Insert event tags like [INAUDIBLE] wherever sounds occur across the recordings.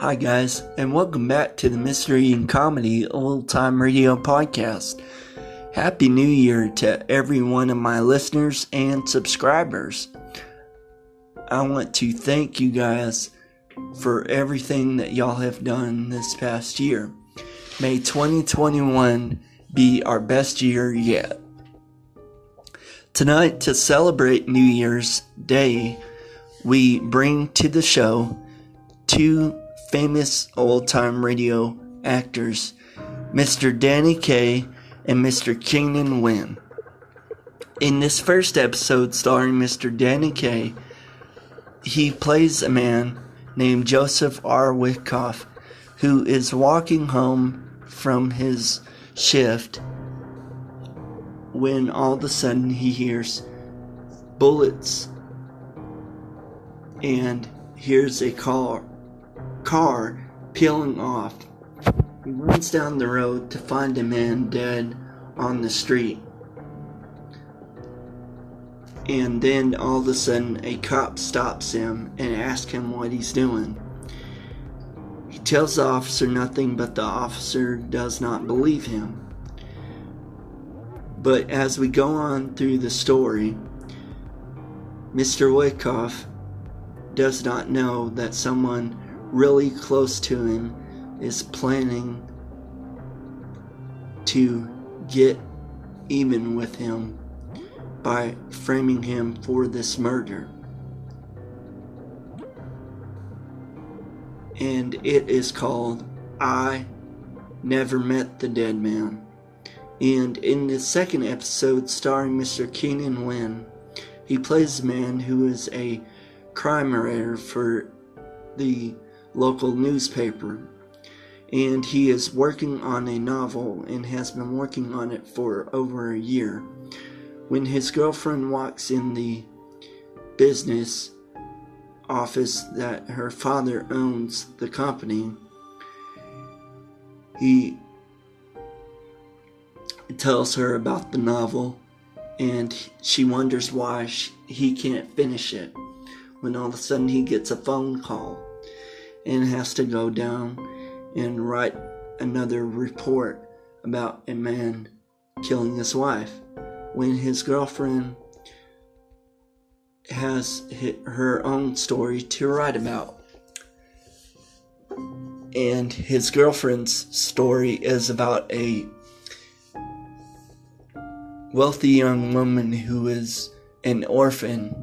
Hi, guys, and welcome back to the Mystery and Comedy Old Time Radio Podcast. Happy New Year to every one of my listeners and subscribers. I want to thank you guys for everything that y'all have done this past year. May 2021 be our best year yet. Tonight, to celebrate New Year's Day, we bring to the show two famous old time radio actors, Mr. Danny Kaye and Mr. Keenan Wynn. In this first episode, starring Mr. Danny Kaye, he plays a man named Joseph R. Wyckoff who is walking home from his shift when all of a sudden he hears bullets and hears a car car peeling off. He runs down the road to find a man dead on the street. And then all of a sudden, a cop stops him and asks him what he's doing. He tells the officer nothing, but the officer does not believe him. But as we go on through the story, Mr. Wyckoff does not know that someone really close to him is planning to get even with him by framing him for this murder. And it is called I Never Met the Dead Man. And in the second episode, starring Mr. Keenan Wynn, he plays a man who is a crime writer for the local newspaper. And he is working on a novel and has been working on it for over a year. When his girlfriend walks in the business office that her father owns the company, he tells her about the novel and she wonders why she, he can't finish it when all of a sudden he gets a phone call and has to go down and write another report about a man killing his wife when his girlfriend has her own story to write about. And his girlfriend's story is about a wealthy young woman who is an orphan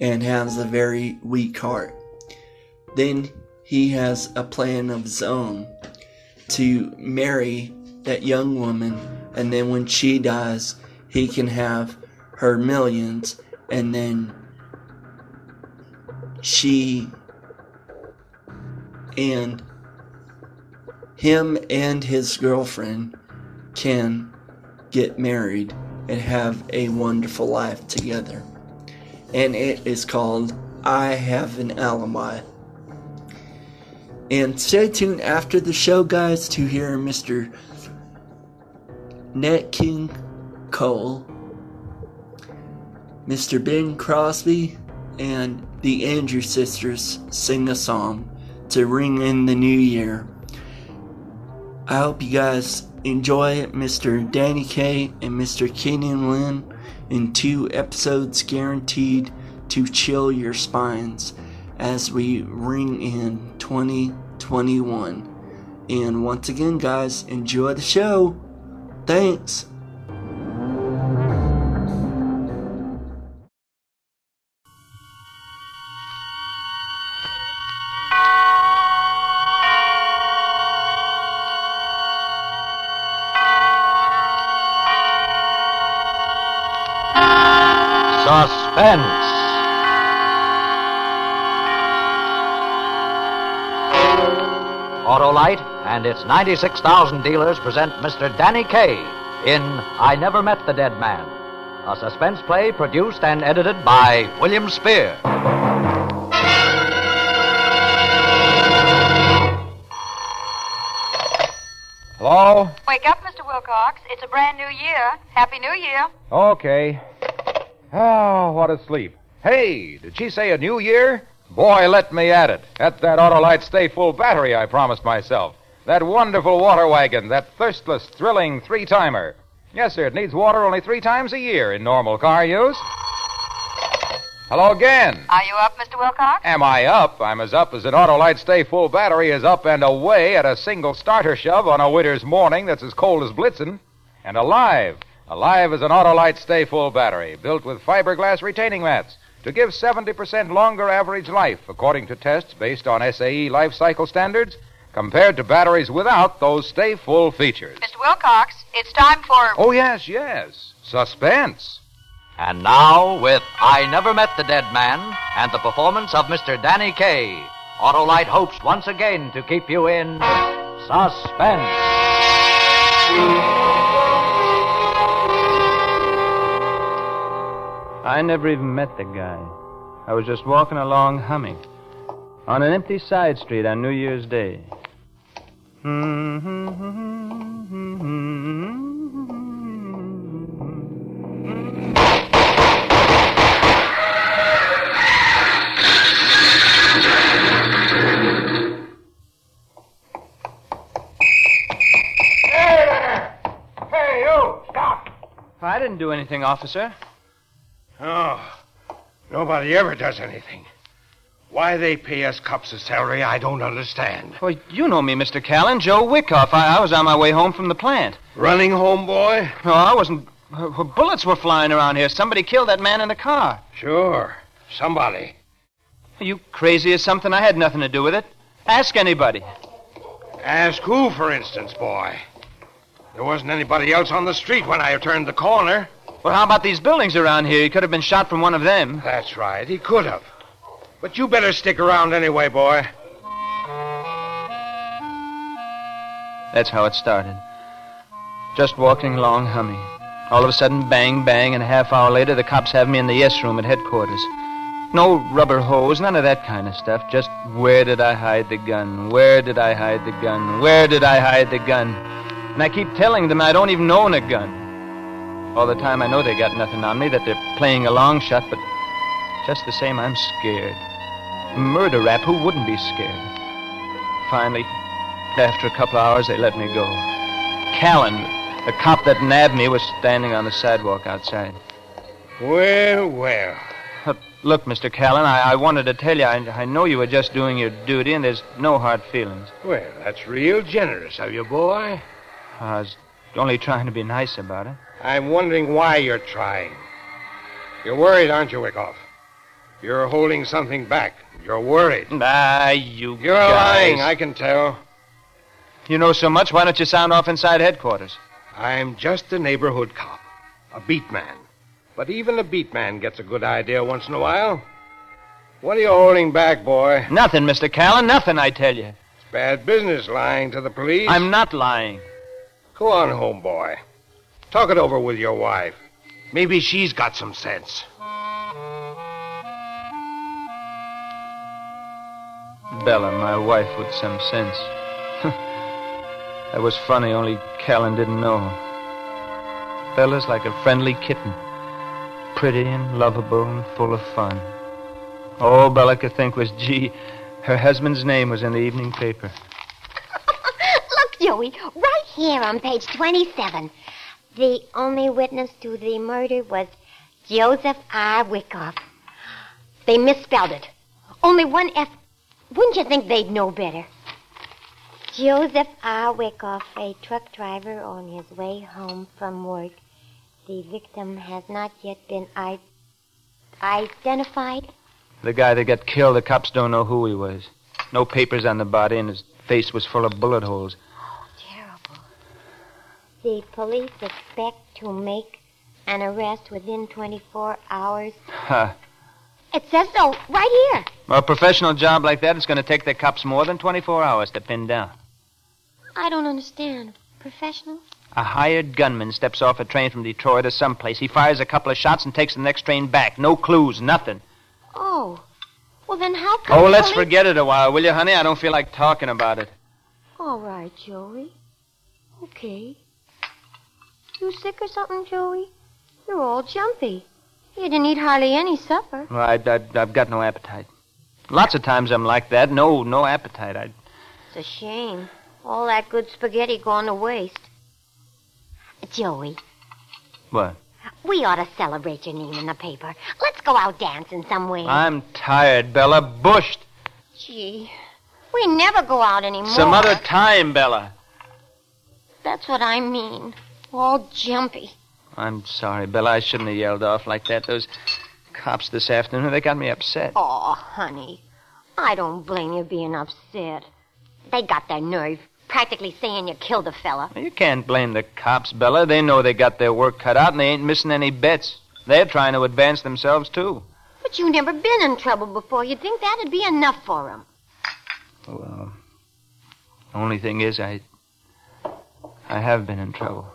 and has a very weak heart. Then he has a plan of his own to marry that young woman, and then when she dies, he can have her millions, and then she and him and his girlfriend can get married and have a wonderful life together. And it is called I Have an Alibi. And stay tuned after the show, guys, to hear Mr. Nat King Cole, Mr. Bing Crosby, and the Andrew Sisters sing a song to ring in the new year. I hope you guys enjoy Mr. Danny Kaye and Mr. Keenan Wynn in two episodes guaranteed to chill your spines as we ring in 2021. And once again, guys, enjoy the show. Thanks. Suspense. And its 96,000 dealers present Mr. Danny Kaye in I Never Met the Dead Man, a suspense play produced and edited by William Spier. Hello? Wake up, Mr. Wilcox. It's a brand new year. Happy New Year. Okay. Oh, what a sleep. Hey, did she say a new year? Boy, let me at it. At that Autolite Sta-Ful battery I promised myself. That wonderful water wagon, that thirstless, thrilling three timer. Yes, sir, it needs water only three times a year in normal car use. Hello again. Are you up, Mr. Wilcox? Am I up? I'm as up as an Autolite Sta-Ful battery is up and away at a single starter shove on a winter's morning that's as cold as blitzen. And alive. Alive as an Autolite Sta-Ful battery, built with fiberglass retaining mats to give 70% longer average life, according to tests based on SAE life cycle standards, compared to batteries without those Sta-Ful features. Mr. Wilcox, it's time for. Oh, yes, yes. Suspense. And now, with I Never Met the Dead Man and the performance of Mr. Danny Kaye, Autolite hopes once again to keep you in suspense. I never even met the guy. I was just walking along humming on an empty side street on New Year's Day. Hey, you! Stop! I didn't do anything, officer. Oh, nobody ever does anything. Why they pay us cops a salary, I don't understand. Well, you know me, Mr. Callan. Joe Wyckoff. I, I was on my way home from the plant. Running home, boy? No, I wasn't. uh, Bullets were flying around here. Somebody killed that man in the car. Sure. Somebody. Are you crazy or something? I had nothing to do with it. Ask anybody. Ask who, for instance, boy? There wasn't anybody else on the street when I turned the corner. Well, how about these buildings around here? He could have been shot from one of them. That's right. He could have. But you better stick around anyway, boy. That's how it started. Just walking along humming. All of a sudden, bang, bang, and a half hour later, the cops have me in the yes room at headquarters. No rubber hose, none of that kind of stuff. Just where did I hide the gun? Where did I hide the gun? Where did I hide the gun? And I keep telling them I don't even own a gun. All the time I know they got nothing on me, that they're playing a long shot, but just the same, I'm scared. Murder rap, who wouldn't be scared? Finally, after a couple of hours, they let me go. Callan, the cop that nabbed me, was standing on the sidewalk outside. Well, well. Uh, look, Mr. Callan, I, I wanted to tell you, I, I know you were just doing your duty, and there's no hard feelings. Well, that's real generous of you, boy. I was only trying to be nice about it. I'm wondering why you're trying. You're worried, aren't you, Wyckoff? You're holding something back. You're worried. Ah, you You're guys. lying, I can tell. You know so much, why don't you sound off inside headquarters? I'm just a neighborhood cop, a beat man. But even a beat man gets a good idea once in a while. What are you holding back, boy? Nothing, Mr. Callan, nothing, I tell you. It's bad business lying to the police. I'm not lying. Go on home, boy. Talk it over with your wife. Maybe she's got some sense. Bella, my wife, with some sense. [LAUGHS] that was funny, only Callan didn't know. Bella's like a friendly kitten. Pretty and lovable and full of fun. All Bella could think was, gee, her husband's name was in the evening paper. [LAUGHS] Look, Joey, right here on page 27. The only witness to the murder was Joseph R. Wyckoff. They misspelled it. Only one F. Wouldn't you think they'd know better? Joseph R. Wyckoff, a truck driver on his way home from work. The victim has not yet been I- identified. The guy that got killed, the cops don't know who he was. No papers on the body, and his face was full of bullet holes. Oh, Terrible. The police expect to make an arrest within 24 hours. Ha. It says so right here. Well, a professional job like that is going to take the cops more than 24 hours to pin down. I don't understand. Professional? A hired gunman steps off a train from Detroit or someplace. He fires a couple of shots and takes the next train back. No clues, nothing. Oh. Well, then how come... Oh, let's police- forget it a while, will you, honey? I don't feel like talking about it. All right, Joey. Okay. You sick or something, Joey? You're all jumpy. You didn't eat hardly any supper. Well, I, I, I've got no appetite. Lots of times I'm like that. No, no appetite. I. It's a shame. All that good spaghetti gone to waste. Joey, What? we ought to celebrate your name in the paper. Let's go out dancing somewhere. I'm tired, Bella. Bushed. Gee, we never go out anymore. Some other time, Bella. That's what I mean. All jumpy. I'm sorry, Bella. I shouldn't have yelled off like that. Those cops this afternoon, they got me upset. Oh, honey, I don't blame you being upset. They got their nerve, practically saying you killed a fella. You can't blame the cops, Bella. They know they got their work cut out and they ain't missing any bets. They're trying to advance themselves, too. But you never been in trouble before. You'd think that'd be enough for 'em. Well, the only thing is, I. I have been in trouble.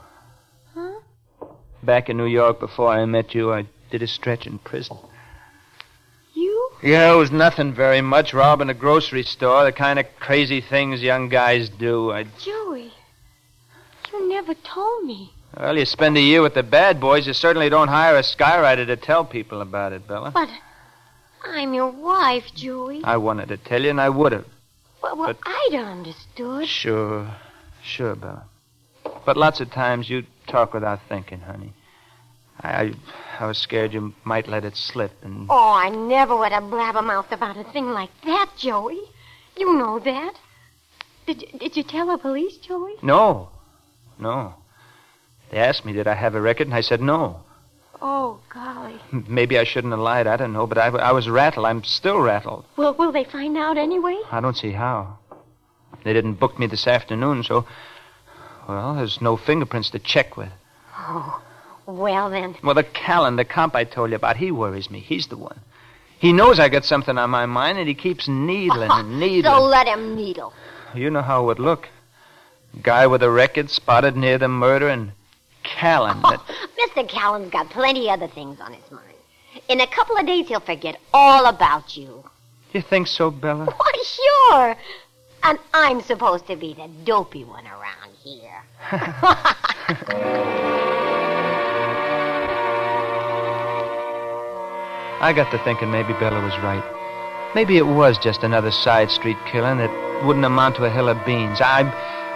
Back in New York before I met you, I did a stretch in prison. You? Yeah, it was nothing very much. Robbing a grocery store, the kind of crazy things young guys do. I. Joey, you never told me. Well, you spend a year with the bad boys, you certainly don't hire a skywriter to tell people about it, Bella. But I'm your wife, Joey. I wanted to tell you, and I would have. Well, well but- I'd understood. Sure, sure, Bella. But lots of times you talk without thinking, honey. I, I, was scared you might let it slip, and Oh, I never would have blabbermouthed about a thing like that, Joey. You know that. Did you, did you tell the police, Joey? no, no. They asked me did I have a record, and I said no. Oh, golly. Maybe I shouldn't have lied. I don't know, but I, I was rattled. I'm still rattled. Well, will they find out anyway? I don't see how. They didn't book me this afternoon, so well, there's no fingerprints to check with. Oh, well then. Well, the Callan, the comp I told you about, he worries me. He's the one. He knows I got something on my mind, and he keeps needling and [LAUGHS] needling. So let him needle. You know how it would look. Guy with a record spotted near the murder, and Callan. That, [LAUGHS] Mr. Callan's got plenty other things on his mind. In a couple of days, he'll forget all about you. you think so, Bella? [LAUGHS] Why, sure. And I'm supposed to be the dopey one around here. I got to thinking maybe Bella was right. Maybe it was just another side street killing that wouldn't amount to a hill of beans. I,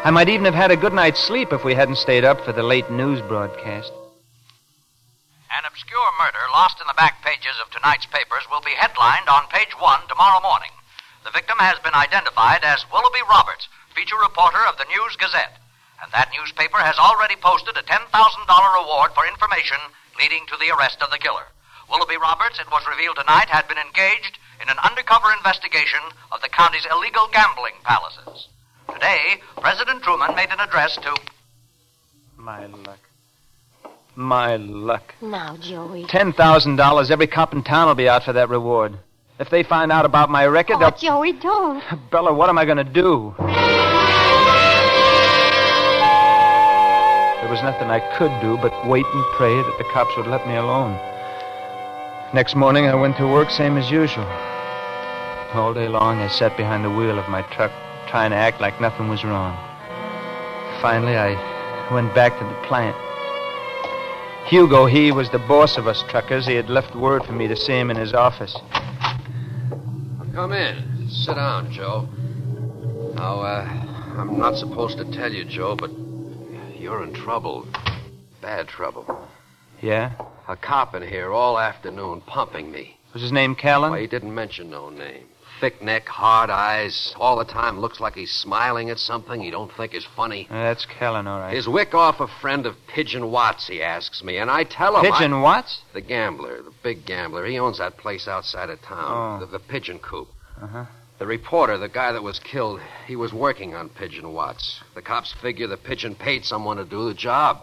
I might even have had a good night's sleep if we hadn't stayed up for the late news broadcast. An obscure murder lost in the back pages of tonight's papers will be headlined on page one tomorrow morning. The victim has been identified as Willoughby Roberts, feature reporter of the News Gazette. And that newspaper has already posted a $10,000 reward for information leading to the arrest of the killer. Willoughby Roberts, it was revealed tonight, had been engaged in an undercover investigation of the county's illegal gambling palaces. Today, President Truman made an address to My luck. My luck. now, Joey. Ten thousand dollars. Every cop in town will be out for that reward. If they find out about my record, Oh, they'll. Joey, don't. Bella, what am I going to do? There was nothing I could do but wait and pray that the cops would let me alone. Next morning, I went to work same as usual. All day long, I sat behind the wheel of my truck, trying to act like nothing was wrong. Finally, I went back to the plant. Hugo, he was the boss of us truckers. He had left word for me to see him in his office. Come in. Sit down, Joe. Now, uh, I'm not supposed to tell you, Joe, but you're in trouble. Bad trouble. Yeah? A cop in here all afternoon pumping me. Was his name Callan? Why, he didn't mention no name. Thick neck, hard eyes, all the time looks like he's smiling at something he don't think is funny. Uh, that's Callan, all right. Is Wickoff a friend of Pigeon Watts, he asks me, and I tell him I- Pigeon Watts? the gambler, the big gambler. He owns that place outside of town, Oh. the, the Pigeon Coop. Uh-huh. The reporter, the guy that was killed, he was working on Pigeon Watts. The cops figure the Pigeon paid someone to do the job.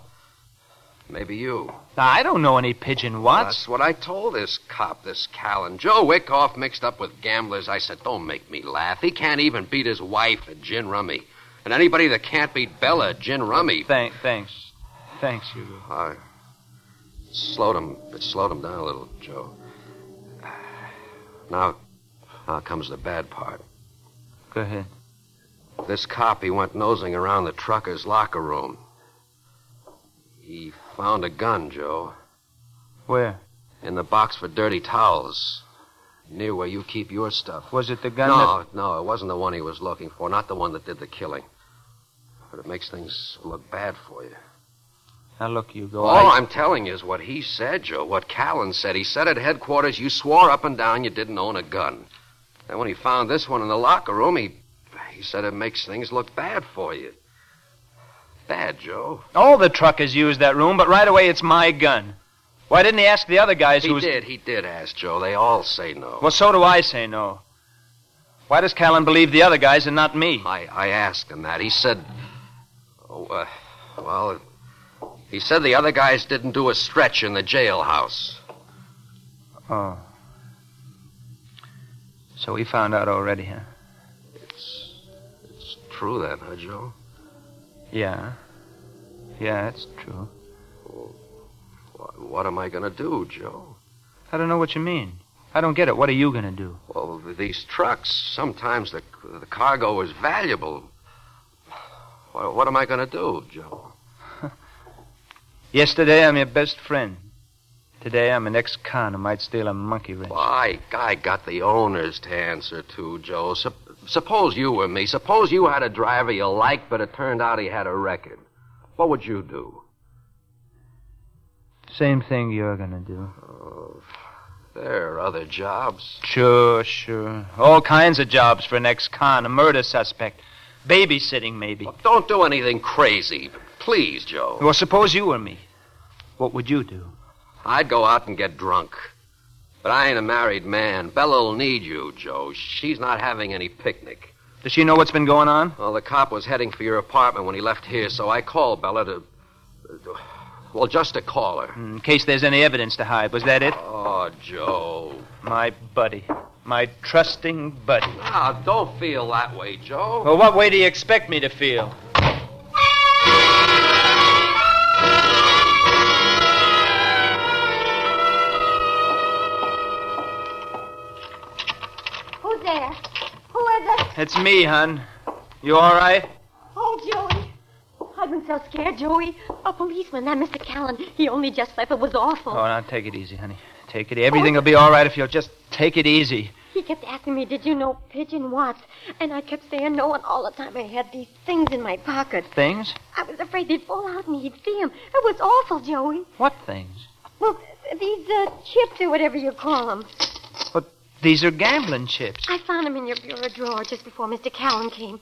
Maybe you. Now, I don't know any Pigeon Watts. That's what I told this cop, this Callan. Joe Wyckoff mixed up with gamblers. I said, don't make me laugh. He can't even beat his wife at gin rummy. And anybody that can't beat Bella at gin rummy. Thank, thanks. Thanks, Hugo. I slowed him. It slowed him down a little, Joe. Now, now comes the bad part. Go ahead. This cop, he went nosing around the trucker's locker room. He found a gun, Joe, Where? in the box for dirty towels. Near where you keep your stuff. Was it the gun No, no, it wasn't the one he was looking for, not the one that did the killing. But it makes things look bad for you. that... Now, look, Hugo. All I- I'm telling you is what he said, Joe. What Callan said. He said at headquarters you swore up and down you didn't own a gun. Then when he found this one in the locker room, he he said it makes things look bad for you. Bad, Joe. All the truckers used that room, but right away it's my gun. Why didn't he ask the other guys He who was... did. He did ask Joe. They all say no. Well, so do I say no. Why does Callan believe the other guys and not me? I I asked him that. He said, oh, uh, well, he said the other guys didn't do a stretch in the jailhouse. Oh. So he found out already, huh? It's it's true then, huh, Joe? Yeah. Yeah, that's true. What, what am I going to do, Joe? I don't know what you mean. I don't get it. What are you going to do? Well, these trucks, sometimes the, the cargo is valuable. What, what am I going to do, Joe? [LAUGHS] Yesterday, I'm your best friend. Today, I'm an ex-con who might steal a monkey wrench. Well, I, I got the owners to answer to, Joe. Sup- suppose you were me. Suppose you had a driver you liked, but it turned out he had a record. What would you do? Same thing you're going to do. Oh, there are other jobs. Sure, sure. All kinds of jobs for an ex-con, a murder suspect. Babysitting, maybe. Look, don't do anything crazy. Please, Joe. Well, suppose you were me. What would you do? I'd go out and get drunk. But I ain't a married man. Bella'll need you, Joe. She's not having any picnic. Does she know what's been going on? Well, the cop was heading for your apartment when he left here, so I called Bella to. Well, just to call her. In case there's any evidence to hide. Was that it? Oh, Joe. My buddy. My trusting buddy. Now, don't feel that way, Joe. Well, what way do you expect me to feel? It's me, hon. You all right? Oh, Joey. I've been so scared, Joey. A policeman, that Mr. Callan, he only just left. It was awful. Oh, now take it easy, honey. Take it. Easy. Everything will be all right if you'll just take it easy. He kept asking me, did you know Pigeon Watts? And I kept saying no, and all the time I had these things in my pocket. Things? I was afraid they'd fall out and he'd see them. It was awful, Joey. What things? Well, these uh, chips or whatever you call them. These are gambling chips. I found them in your bureau drawer just before Mr. Callan came.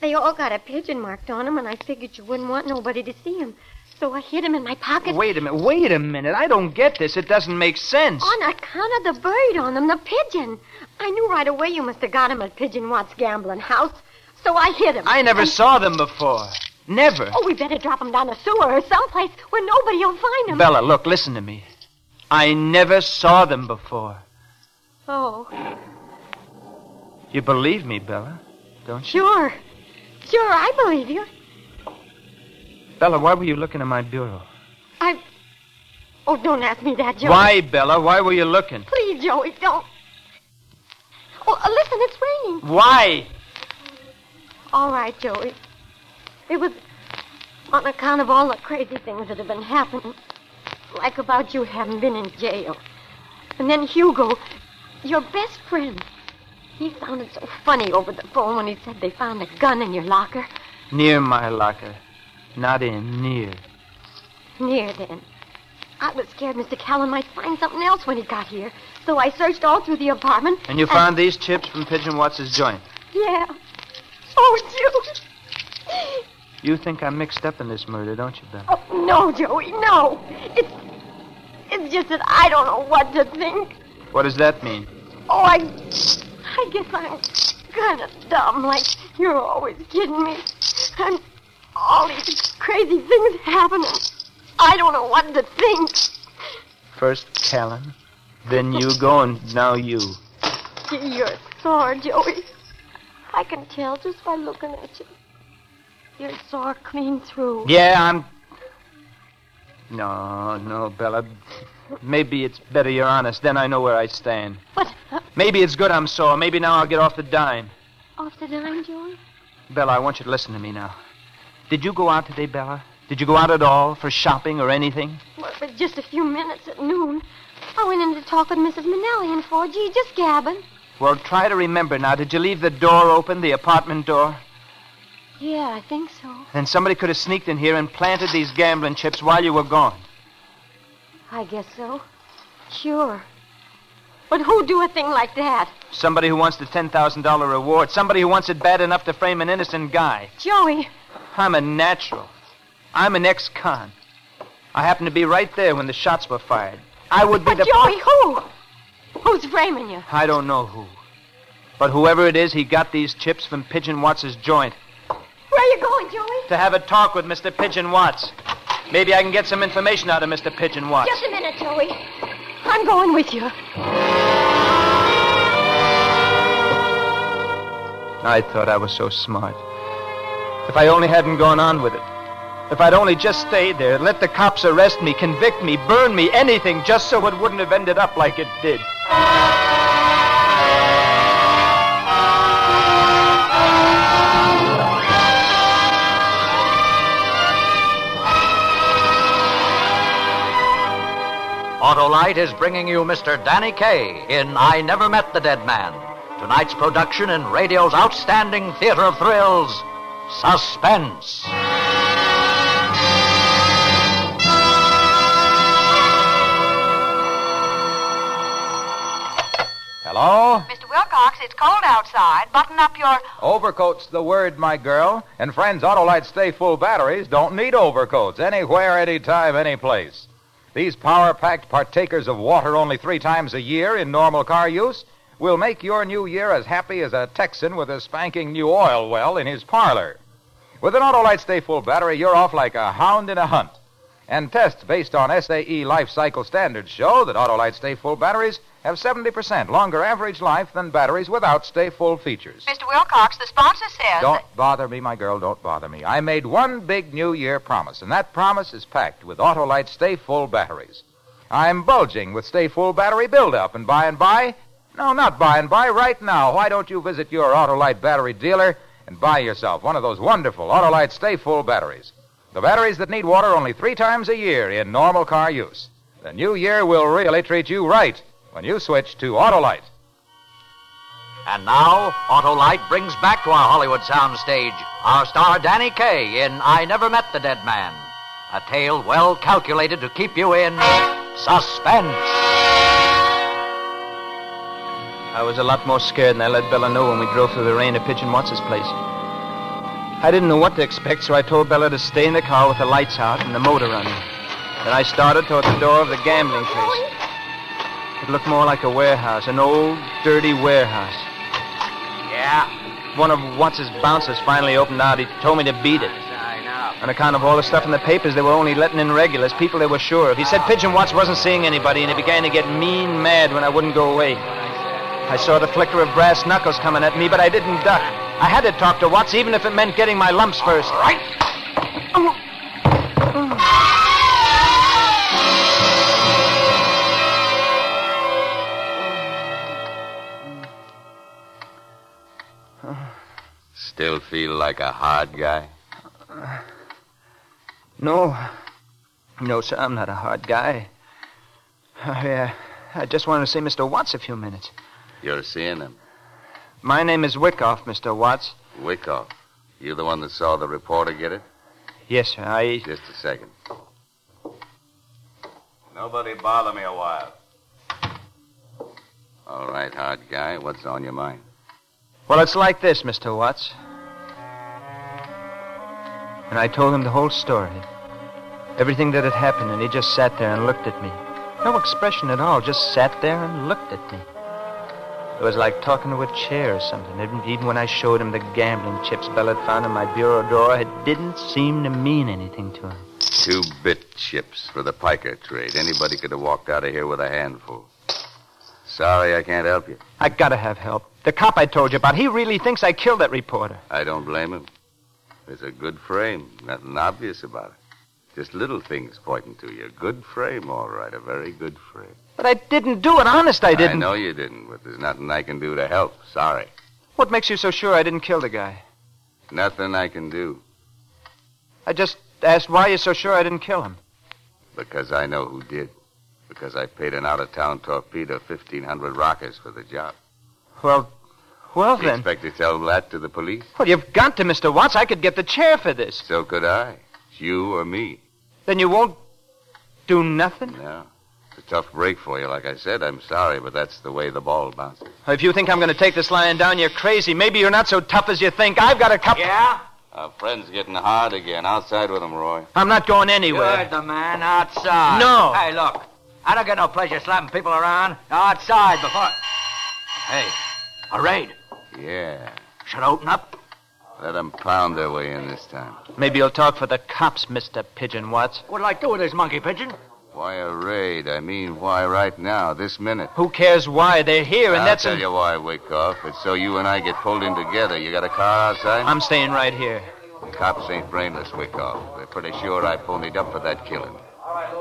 They all got a pigeon marked on them, and I figured you wouldn't want nobody to see them. So I hid them in my pocket. Wait a minute. Wait a minute. I don't get this. It doesn't make sense. On account of the bird on them, the pigeon. I knew right away you must have got him at Pigeon Watt's gambling house. So I hid him. I never And- saw them before. Never. Oh, we better drop him down the sewer or someplace where nobody'll find him. Bella, look, listen to me. I never saw them before. Oh, You believe me, Bella, don't you? sure. Sure, I believe you. Bella, why were you looking in my bureau? I. Oh, don't ask me that, Joey. Why, Bella? Why were you looking? Please, Joey, don't. Oh, uh, listen, it's raining. Why? All right, Joey. It was on account of all the crazy things that have been happening. Like about you having been in jail. And then Hugo, your best friend. He sounded so funny over the phone when he said they found a gun in your locker. Near my locker. Not in, near. Near then. I was scared Mr. Callan might find something else when he got here. So I searched all through the apartment. And you found these chips from Pigeon Watts's joint. Yeah. Oh, Joey. You think I'm mixed up in this murder, don't you, Bella? Oh, no, Joey, no. It's. It's just that I don't know what to think. What does that mean? Oh, I. I guess I'm kind of dumb, like you're always kidding me. And all these crazy things happening. I don't know what to think. First Callan, then you go, and now you. Gee, you're sore, Joey. I can tell just by looking at you. You're sore clean through. Yeah, I'm. No, no, Bella. Maybe it's better you're honest. Then I know where I stand. What? uh, Maybe it's good I'm sore. Maybe now I'll get off the dime. off the dime, Joey? Bella, I want you to listen to me now. Did you go out today, Bella? Did you go out at all for shopping or anything? Well, for just a few minutes at noon. I went in to talk with Mrs. Manelli and 4G, just gabbing. Well, try to remember now. Did you leave the door open, the apartment door? Yeah, I think so. Then somebody could have sneaked in here and planted these gambling chips while you were gone. I guess so. Sure. But who'd do a thing like that? Somebody who wants the $10,000 reward. Somebody who wants it bad enough to frame an innocent guy. Joey, I'm a natural. I'm an ex-con. I happened to be right there when the shots were fired. I would be but the... Joey, who? Who's framing you? I don't know who. But whoever it is, he got these chips from Pigeon Watts' joint. Where are you going, Joey? To have a talk with Mr. Pigeon Watts. Maybe I can get some information out of Mr. Pigeon Watts. Just a minute, Joey. I'm going with you. I thought I was so smart. If I only hadn't gone on with it. If I'd only just stayed there, let the cops arrest me, convict me, burn me, anything, just so it wouldn't have ended up like it did. Autolite is bringing you Mr. Danny Kaye in I Never Met the Dead Man. Tonight's production in radio's outstanding theater of thrills, Suspense. Hello? Mr. Wilcox, it's cold outside. Button up your. Overcoat's the word, my girl. And friends, Autolite Sta-Ful batteries don't need overcoats anywhere, anytime, any place. These power packed partakers of water only three times a year in normal car use will make your new year as happy as a Texan with a spanking new oil well in his parlor. With an Autolite Sta-Ful battery, you're off like a hound in a hunt. And tests based on SAE life cycle standards show that Autolite Sta-Ful batteries have 70% longer average life than batteries without Sta-Ful features. Mr. Wilcox, the sponsor says. Don't bother me, my girl. Don't bother me. I made one big New Year promise, and that promise is packed with Autolite Sta-Ful batteries. I'm bulging with Sta-Ful battery buildup, and by and by, no, not by and by, right now, why don't you visit your Autolite battery dealer and buy yourself one of those wonderful Autolite Sta-Ful batteries? The batteries that need water only three times a year in normal car use. The new year will really treat you right when you switch to Autolite. And now, Autolite brings back to our Hollywood soundstage our star Danny Kaye in I Never Met the Dead Man. A tale well calculated to keep you in suspense. I was a lot more scared than I let Bella know when we drove through the rain to Pigeon Watts' place. I didn't know what to expect, so I told Bella to stay in the car with the lights out and the motor running. Then I started toward the door of the gambling place. It looked more like a warehouse, an old, dirty warehouse. Yeah, One of Watts's bouncers finally opened out. He told me to beat it. On account of all the stuff in the papers, they were only letting in regulars, people they were sure of. He said Pigeon Watts wasn't seeing anybody, and he began to get mean mad when I wouldn't go away. I saw the flicker of brass knuckles coming at me, but I didn't duck. I had to talk to Watts, even if it meant getting my lumps first. Right. Still feel like a hard guy? No. No, sir, I'm not a hard guy. I, uh, I just wanted to see Mr. Watts a few minutes. You're seeing him. My name is Wyckoff, Mr. Watts. Wyckoff. You the one that saw the reporter get it? Yes, sir, I. Just a second. Nobody bother me a while. All right, hard guy. What's on your mind? Well, it's like this, Mr. Watts. And I told him the whole story. Everything that had happened, and he just sat there and looked at me. No expression at all, just sat there and looked at me. It was like talking to a chair or something. Even- when I showed him the gambling chips Bella had found in my bureau drawer, it didn't seem to mean anything to him. Two bit chips for the piker trade. Anybody could have walked out of here with a handful. Sorry, I can't help you. I gotta have help. The cop I told you about, he really thinks I killed that reporter. I don't blame him. It's a good frame. Nothing obvious about it. Just little things pointing to you. Good frame, all right. A very good frame. But I didn't do it. Honest, I didn't. I know you didn't, but there's nothing I can do to help. Sorry. What makes you so sure I didn't kill the guy? Nothing I can do I just asked why you're so sure I didn't kill him. because I know who did. Because I paid an out-of-town torpedo 1,500 rockers for the job. Well, well You then. expect to tell that to the police? Well, you've got to, Mr. Watts. I could get the chair for this. So could I. It's you or me. Then you won't do nothing? No. It's a tough break for you, like I said. I'm sorry, but that's the way the ball bounces. If you think I'm going to take this lying down, you're crazy. Maybe you're not so tough as you think. I've got a couple. Yeah? Our friend's getting hard again. Outside with him, Roy. I'm not going anywhere. You're the man outside. No. Hey, look. I don't get no pleasure slapping people around. Outside before. Hey, a raid. Yeah. Should open up. Let them pound their way in this time. Maybe you'll talk for the cops, Mr. Pigeon Watts. What'd I do with this monkey pigeon? Why a raid? I mean, why right now, this minute? Who cares why? They're here, and that's it. I'll that's. tell an- you why, Wyckoff. It's so you and I get pulled in together. You got a car outside? I'm staying right here. The cops ain't brainless, Wyckoff. They're pretty sure I ponied up for that killing.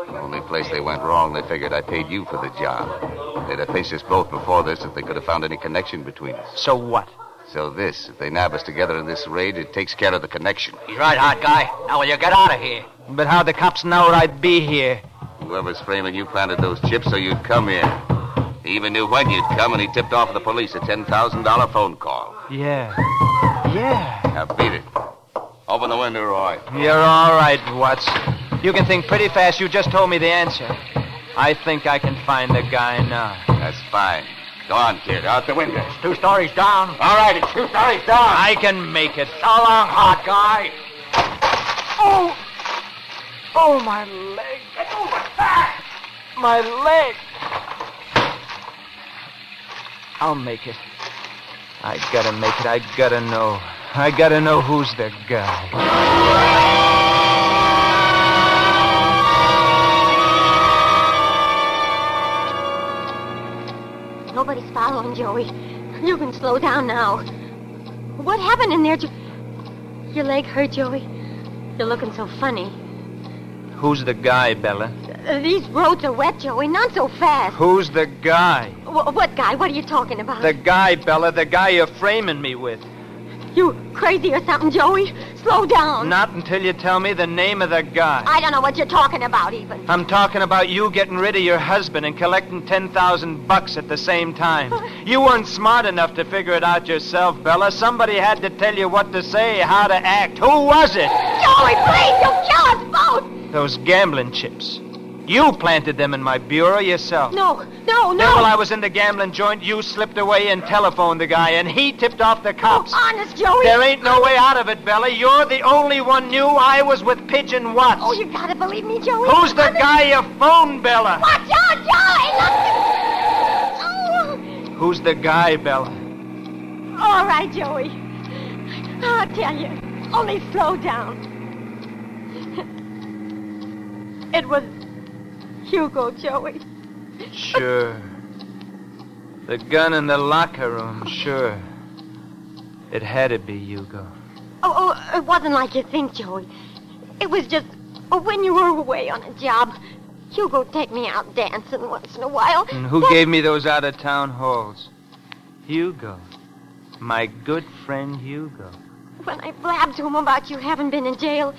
The only place they went wrong, they figured I paid you for the job. They'd have faced us both before this if they could have found any connection between us. So what? So this, if they nab us together in this raid, it takes care of the connection. He's right, hot guy. Now will you get out of here? But how the cops know I'd be here? Whoever's framing you planted those chips so you'd come here. He even knew when you'd come, and he tipped off the police a $10,000 phone call. Yeah. Yeah. Now beat it. Open the window, Roy. You're all right, Watts. You can think pretty fast. You just told me the answer. I think I can find the guy now. That's fine. Go on, kid. Out the window. It's Two stories down. All right, it's two stories down. I can make it. So long, hot guy. Oh! Oh, my leg. [LAUGHS] My leg. I'll make it. I gotta make it. I gotta know. I gotta know who's the guy. Nobody's following Joey. You can slow down now. What happened in there? Jo- Your leg hurt, Joey. You're looking so funny. Who's the guy, Bella? These roads are wet, Joey. Not so fast. Who's the guy? Wh- what guy? What are you talking about? The guy, Bella. The guy you're framing me with. You crazy or something, Joey? Slow down. Not until you tell me the name of the guy. I don't know what you're talking about, even. I'm talking about you getting rid of your husband and collecting 10,000 bucks at the same time. You weren't smart enough to figure it out yourself, Bella. Somebody had to tell you what to say, how to act. Who was it? Joey, please! You'll kill us both! Those gambling chips. You planted them in my bureau yourself. No, no, no! Then while I was in the gambling joint, you slipped away and telephoned the guy, and he tipped off the cops. Oh, Honest, Joey. There ain't no way out of it, Bella. You're the only one knew I was with Pigeon Watts. Oh, you gotta believe me, Joey. Who's the I'm in- guy you phoned, Bella? Watch out, Joey! Look! Oh. Who's the guy, Bella? All right, Joey. I'll tell you. Only slow down. It was Hugo, Joey. Sure. The gun in the locker room, sure. It had to be Hugo. Oh, oh, it wasn't like you think, Joey. It was just oh, when you were away on a job. Hugo take me out dancing once in a while. And who That- gave me those out of town halls? Hugo. My good friend Hugo. When I blabbed to him about you having been in jail,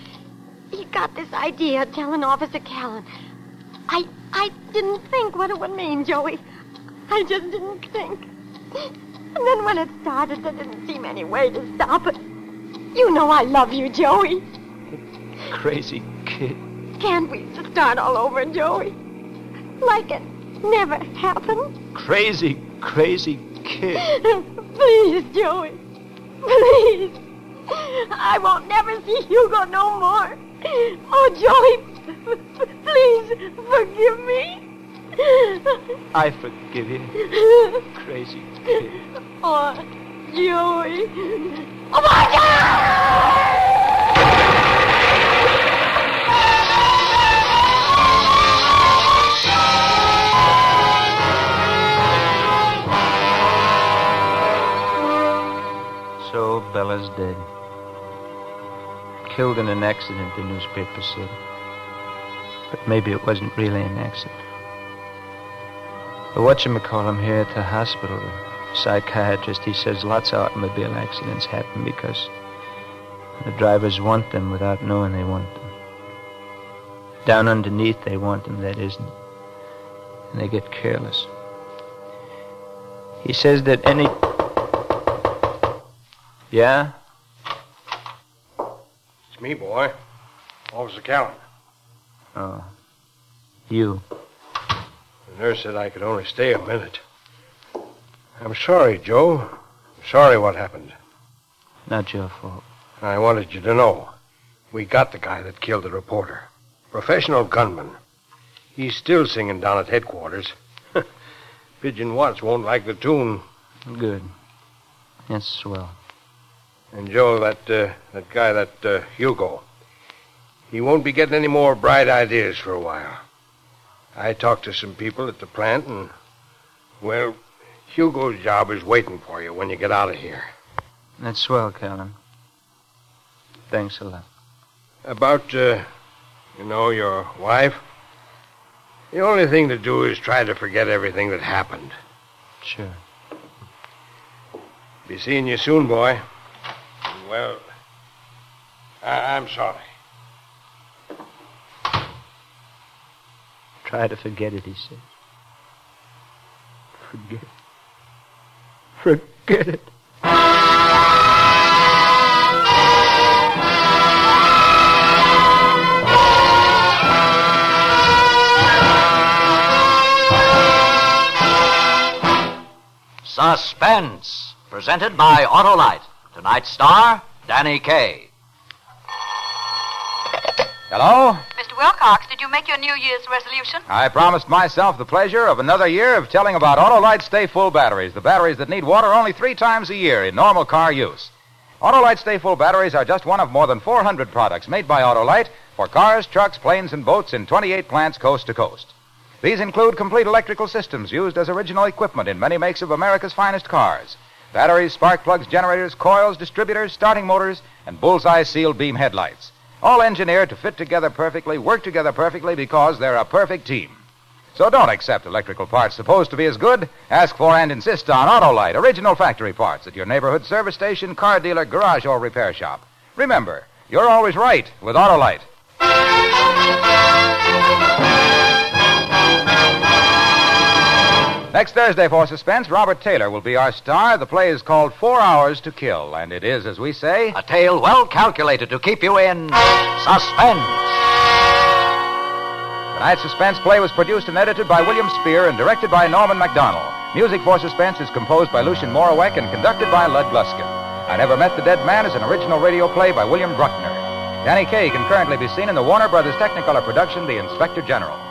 he got this idea of telling Officer Callan. I I didn't think what it would mean, Joey. I just didn't think. And then when it started, there didn't seem any way to stop it. You know I love you, Joey. Crazy kid. Can't we just start all over, Joey? Like it never happened? Crazy, crazy kid. [LAUGHS] Please, Joey. Please. I won't never see Hugo no more. Oh, Joey, please forgive me. I forgive you. Crazy kid. Oh, Joey. Oh, my God! So Bella's dead. Killed in an accident, the newspaper said. But maybe it wasn't really an accident. The whatchamacallem here at the hospital, the psychiatrist, he says lots of automobile accidents happen because the drivers want them without knowing they want them. Down underneath, they want them, that isn't. and they get careless. He says that any. Yeah? It's me, boy. Officer Callan. Oh. You. The nurse said I could only stay a minute. I'm sorry, Joe. I'm sorry what happened. Not your fault. I wanted you to know. We got the guy that killed the reporter. Professional gunman. He's still singing down at headquarters. [LAUGHS] Pigeon Watts won't like the tune. Good. That's swell. And Joe, that uh, that guy, that uh, Hugo, he won't be getting any more bright ideas for a while. I talked to some people at the plant, and well, Hugo's job is waiting for you when you get out of here. That's swell, Callan. Thanks a lot. About, uh, you know, your wife. The only thing to do is try to forget everything that happened. Sure. Be seeing you soon, boy. Well, I- I'm sorry. Try to forget it, he says. Forget. it. Forget it. Suspense, presented by Autolite. Tonight's star, Danny Kaye. Hello? Wilcox, did you make your New Year's resolution? I promised myself the pleasure of another year of telling about Autolite Sta-Ful batteries, the batteries that need water only three times a year in normal car use. Autolite Sta-Ful batteries are just one of more than 400 products made by Autolite for cars, trucks, planes, and boats in 28 plants coast to coast. These include complete electrical systems used as original equipment in many makes of America's finest cars. Batteries, spark plugs, generators, coils, distributors, starting motors, and bullseye sealed beam headlights. All engineered to fit together perfectly, work together perfectly because they're a perfect team. So don't accept electrical parts supposed to be as good. Ask for and insist on Autolite, original factory parts at your neighborhood service station, car dealer, garage, or repair shop. Remember, you're always right with Autolite. Next Thursday for Suspense, Robert Taylor will be our star. The play is called Four Hours to Kill, and it is, as we say, A tale well calculated to keep you in suspense. Tonight's suspense play was produced and edited by William Spier and directed by Norman Macdonnell. Music for Suspense is composed by Lucien Moraweck and conducted by Lud Gluskin. I Never Met the Dead Man is an original radio play by William Bruckner. Danny Kaye can currently be seen in the Warner Brothers Technicolor production, The Inspector General.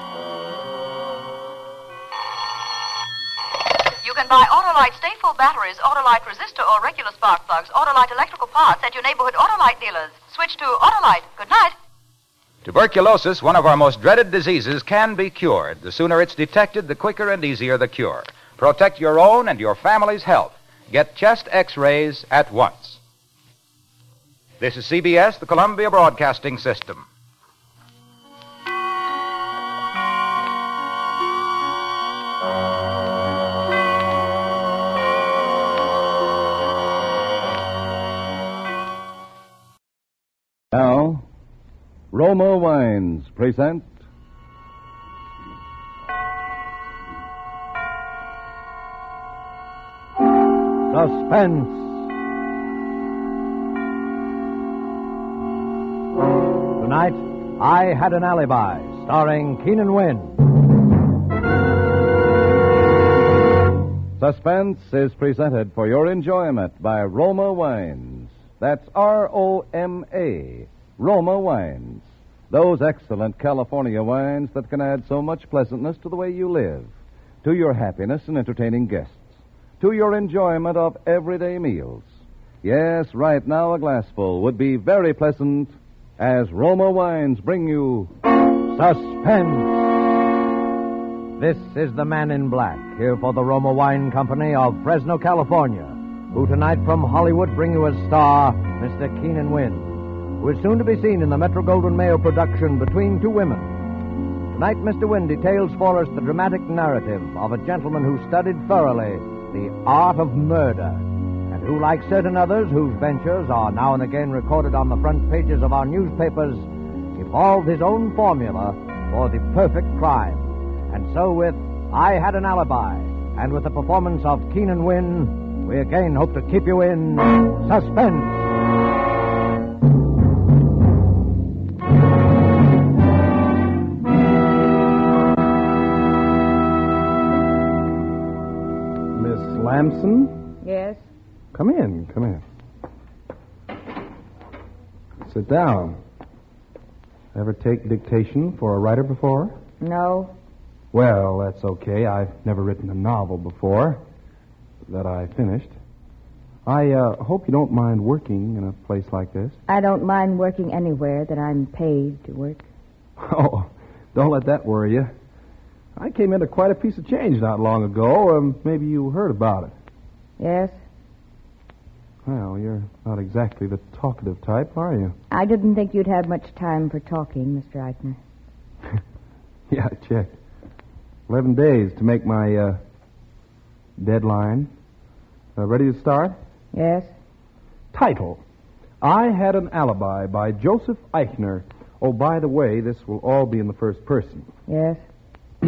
Buy Autolite Stay Full batteries, Autolite resistor or regular spark plugs, Autolite electrical parts at your neighborhood Autolite dealers. Switch to Autolite. Good night. Tuberculosis, one of our most dreaded diseases, can be cured. The sooner it's detected, the quicker and easier the cure. Protect your own and your family's health. Get chest x rays at once. This is CBS, the Columbia Broadcasting System. Roma Wines present Suspense. Tonight, I Had an Alibi, starring Keenan Wynn. Suspense is presented for your enjoyment by Roma Wines. That's R O M A, Roma Wines. Those excellent California wines that can add so much pleasantness to the way you live, to your happiness in entertaining guests, to your enjoyment of everyday meals. Yes, right now a glassful would be very pleasant as Roma Wines bring you Suspense. This is the man in black, here for the Roma Wine Company of Fresno, California, who tonight from Hollywood bring you as star Mr. Keenan Wynn, who is soon to be seen in the Metro Goldwyn Mayer production Between Two Women. Tonight, Mr. Wynn details for us the dramatic narrative of a gentleman who studied thoroughly the art of murder, and who, like certain others whose ventures are now and again recorded on the front pages of our newspapers, evolved his own formula for the perfect crime. And so, with I Had an Alibi, and with the performance of Keenan Wynn, we again hope to keep you in suspense. Yes? Come in, come in. Sit down. Ever take dictation for a writer before? No. Well, that's okay. I've never written a novel before that I finished. I uh, hope you don't mind working in a place like this. I don't mind working anywhere that I'm paid to work. [LAUGHS] Oh, don't let that worry you. I came into quite a piece of change not long ago. Um, maybe you heard about it. Yes? Well, you're not exactly the talkative type, are you? I didn't think you'd have much time for talking, Mr. Eichner. [LAUGHS] Yeah, I checked. Eleven days to make my uh, deadline. Uh, ready to start? Yes? Title I Had an Alibi by Joseph Eichner. Oh, by the way, this will all be in the first person. Yes? [CLEARS THROAT]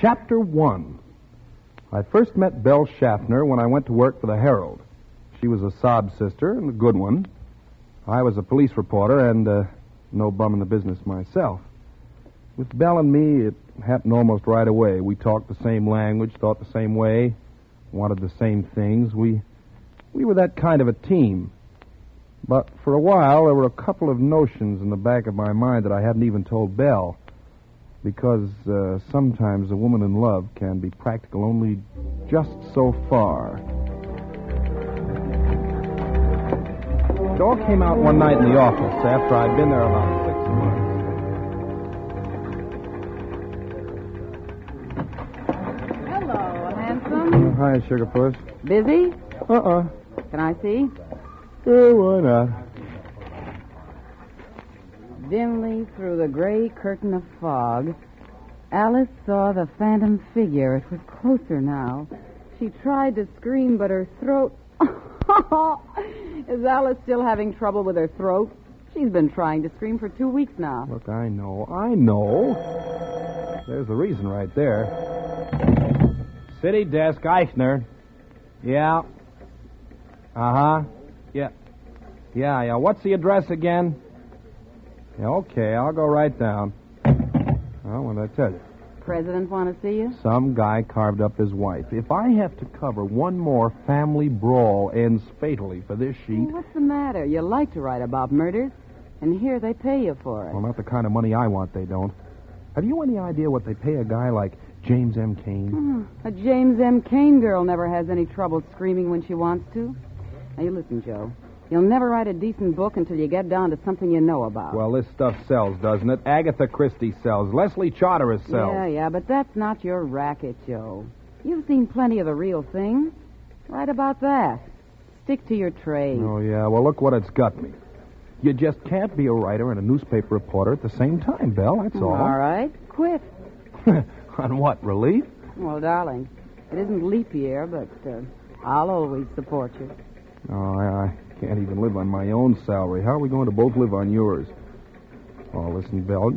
Chapter 1. I first met Belle Schaffner when I went to work for the Herald. She was a sob sister and a good one. I was a police reporter and uh, no bum in the business myself. With Belle and me, it happened almost right away. We talked the same language, thought the same way, wanted the same things. We we were that kind of a team. But for a while, there were a couple of notions in the back of my mind that I hadn't even told Belle. Because uh, sometimes a woman in love can be practical only just so far. It all came out one night in the office after I'd been there about six months. Hello, handsome. Hi, Sugarpuss. Busy? Uh-uh. Can I see? Uh, why not? Dimly through the gray curtain of fog, Alice saw the phantom figure. It was closer now. She tried to scream, but her throat. [LAUGHS] Is Alice still having trouble with her throat? She's been trying to scream for two weeks now. Look, I know. I know. There's the reason right there. City desk, Eichner. Yeah. Uh huh. Yeah. Yeah, yeah. What's the address again? Yeah, okay, I'll go right down. Well, what did I tell you? President want to see you? Some guy carved up his wife. If I have to cover one more family brawl ends fatally for this sheet, Well, what's the matter? You like to write about murders, and here they pay you for it. well, not the kind of money I want, they don't. Have you any idea what they pay a guy like James M. Cain? Hmm, A James M. Cain girl never has any trouble screaming when she wants to. Now, you listen, Joe. You'll never write a decent book until you get down to something you know about. Well, this stuff sells, doesn't it? Agatha Christie sells. Leslie Charteris sells. Yeah, yeah, but that's not your racket, Joe. You've seen plenty of the real thing. Write about that. Stick to your trade. Oh, yeah. Well, look what it's got me. You just can't be a writer and a newspaper reporter at the same time, Belle. That's all. All right, quit. [LAUGHS] On what? Relief? Well, darling, it isn't leap year, but uh, I'll always support you. Oh, I can't even live on my own salary. How are we going to both live on yours? Oh, listen, Belle.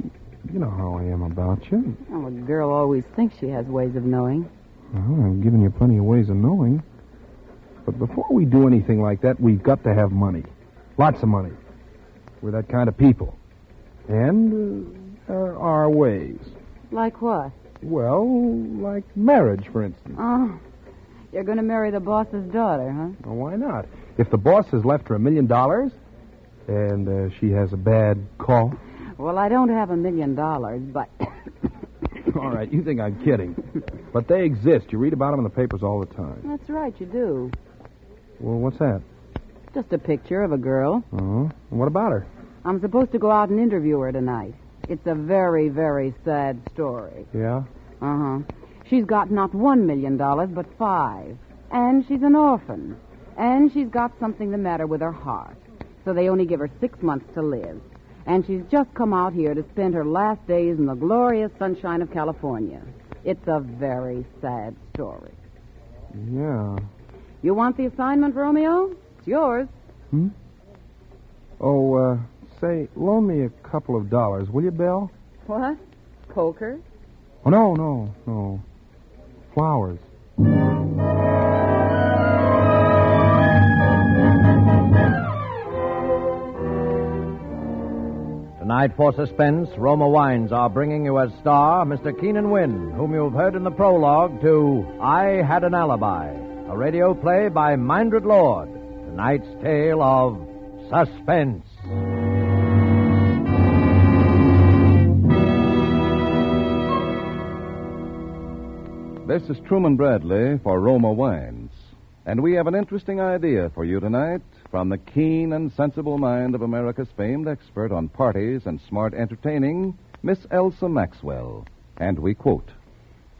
You know how I am about you. Well, a girl always thinks she has ways of knowing. Well, I've given you plenty of ways of knowing. But before we do anything like that, we've got to have money. Lots of money. We're that kind of people. And uh, there are ways. Like what? Well, like marriage, for instance. Oh, you're going to marry the boss's daughter, huh? Well, why not? If the boss has left her a million dollars and uh, she has a bad cough. Well, I don't have a million dollars, but [LAUGHS] All right, you think I'm kidding. But they exist. You read about them in the papers all the time. that's right, you do. Well, what's that? Just a picture of a girl. Oh, and what about her? I'm supposed to go out and interview her tonight. It's a very, very sad story. Yeah? Uh huh. She's got not one million dollars, but five. And she's an orphan. And she's got something the matter with her heart. So they only give her six months to live. And she's just come out here to spend her last days in the glorious sunshine of California. It's a very sad story. Yeah. You want the assignment, Romeo? It's yours. Hmm? Oh, uh, say, loan me a couple of dollars, will you, Belle? What? Poker? Oh, no, no, no. Flowers. Tonight, for suspense, Roma Wines are bringing you as star Mr. Keenan Wynn, whom you've heard in the prologue to I Had an Alibi, a radio play by Mindret Lord. Tonight's tale of suspense. This is Truman Bradley for Roma Wines. And we have an interesting idea for you tonight from the keen and sensible mind of America's famed expert on parties and smart entertaining, Miss Elsa Maxwell. And we quote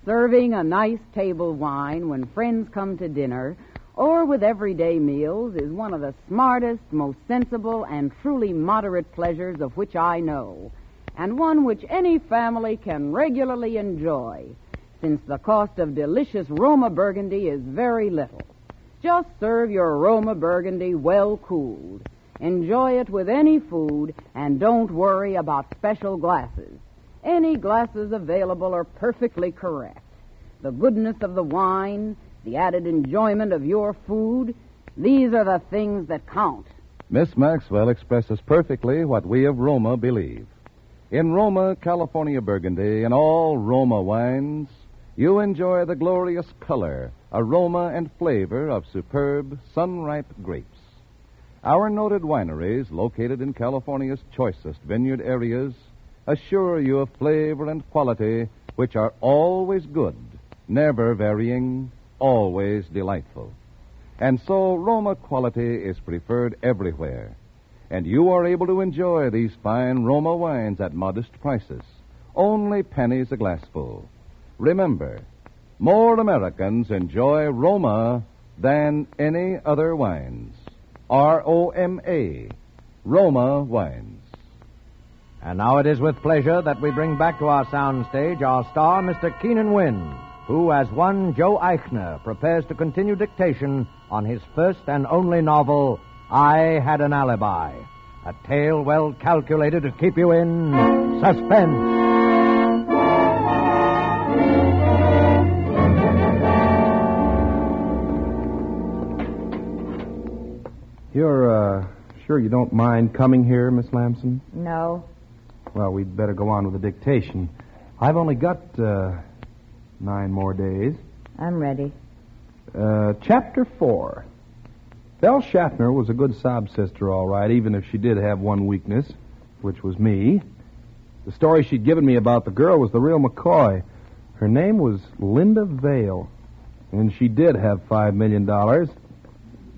Serving a nice table wine when friends come to dinner or with everyday meals is one of the smartest, most sensible, and truly moderate pleasures of which I know, and one which any family can regularly enjoy, since the cost of delicious Roma Burgundy is very little. Just serve your Roma Burgundy well cooled. Enjoy it with any food, and don't worry about special glasses. Any glasses available are perfectly correct. The goodness of the wine, the added enjoyment of your food, these are the things that count. Miss Maxwell expresses perfectly what we of Roma believe. In Roma, California Burgundy, and all Roma wines, you enjoy the glorious color, aroma, and flavor of superb, sun ripe grapes. Our noted wineries, located in California's choicest vineyard areas, assure you of flavor and quality which are always good, never varying, always delightful. And so Roma quality is preferred everywhere. And you are able to enjoy these fine Roma wines at modest prices, only pennies a glassful. Remember, more Americans enjoy Roma than any other wines. R O M A, Roma wines. And now it is with pleasure that we bring back to our soundstage our star, Mr. Keenan Wynn, who, as one Joe Eichner, prepares to continue dictation on his first and only novel, I Had an Alibi. A tale well calculated to keep you in suspense. You're, uh, sure you don't mind coming here, Miss Lamson? No. Well, we'd better go on with the dictation. I've only got, uh, nine more days. I'm ready. Uh, chapter four. Belle Schaffner was a good sob sister, all right, even if she did have one weakness, which was me. The story she'd given me about the girl was the real McCoy. Her name was Linda Vale, and she did have five million dollars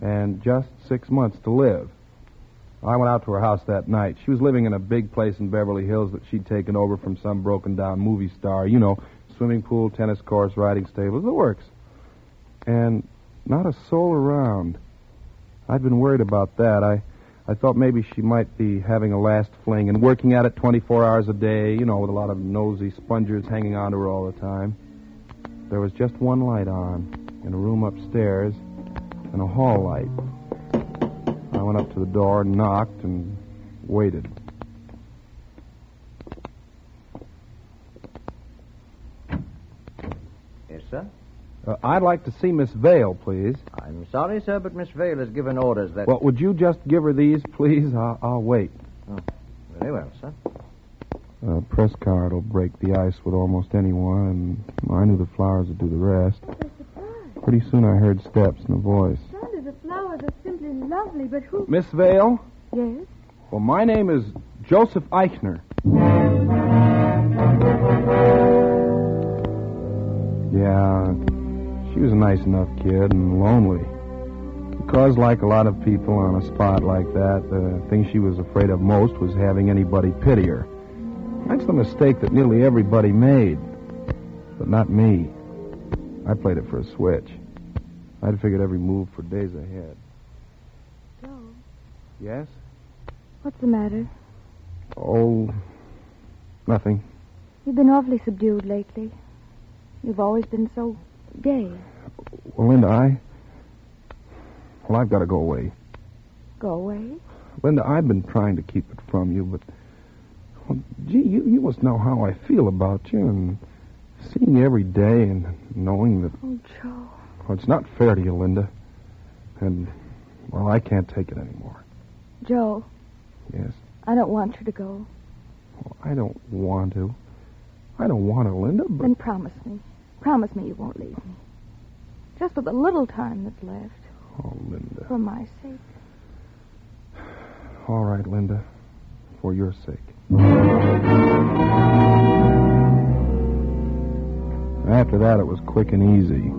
and just six months to live. I went out to her house that night. She was living in a big place in Beverly Hills that she'd taken over from some broken down movie star. You know, swimming pool, tennis courts, riding stables, the works. And not a soul around. I'd been worried about that. I, I thought maybe she might be having a last fling and working at it 24 hours a day, you know, with a lot of nosy spongers hanging on to her all the time. There was just one light on in a room upstairs and a hall light. I went up to the door and knocked and waited. Yes, sir? Uh, I'd like to see Miss Vale, please. I'm sorry, sir, but Miss Vale has given orders that. Well, would you just give her these, please? I'll, I'll wait. Oh, very well, sir. A press card will break the ice with almost anyone, and I knew the flowers would do the rest. Pretty soon I heard steps and a voice. Sandra, the flowers are simply but who... Miss Vale? Yes? Well, my name is Joseph Eichner. Yeah, she was a nice enough kid and lonely. Because, like a lot of people on a spot like that, the thing she was afraid of most was having anybody pity her. That's the mistake that nearly everybody made. But not me. I played it for a switch. I'd figured every move for days ahead. Yes? what's the matter? Oh, nothing. You've been awfully subdued lately. You've always been so gay. Well, Linda, I. Well, I've got to go away. Go away. Linda, I've been trying to keep it from you, but. Well, gee, you, you must know how I feel about you, and Seeing you every day and knowing that Oh, Joe. well, it's not fair to you, Linda. And, well, I can't take it anymore. Joe, Yes. I don't want you to go. Well, I don't want to. I don't want to, Linda, but. Then promise me. Promise me you won't leave me. Just for the little time that's left. Oh, Linda. For my sake. All right, Linda. For your sake. After that, it was quick and easy.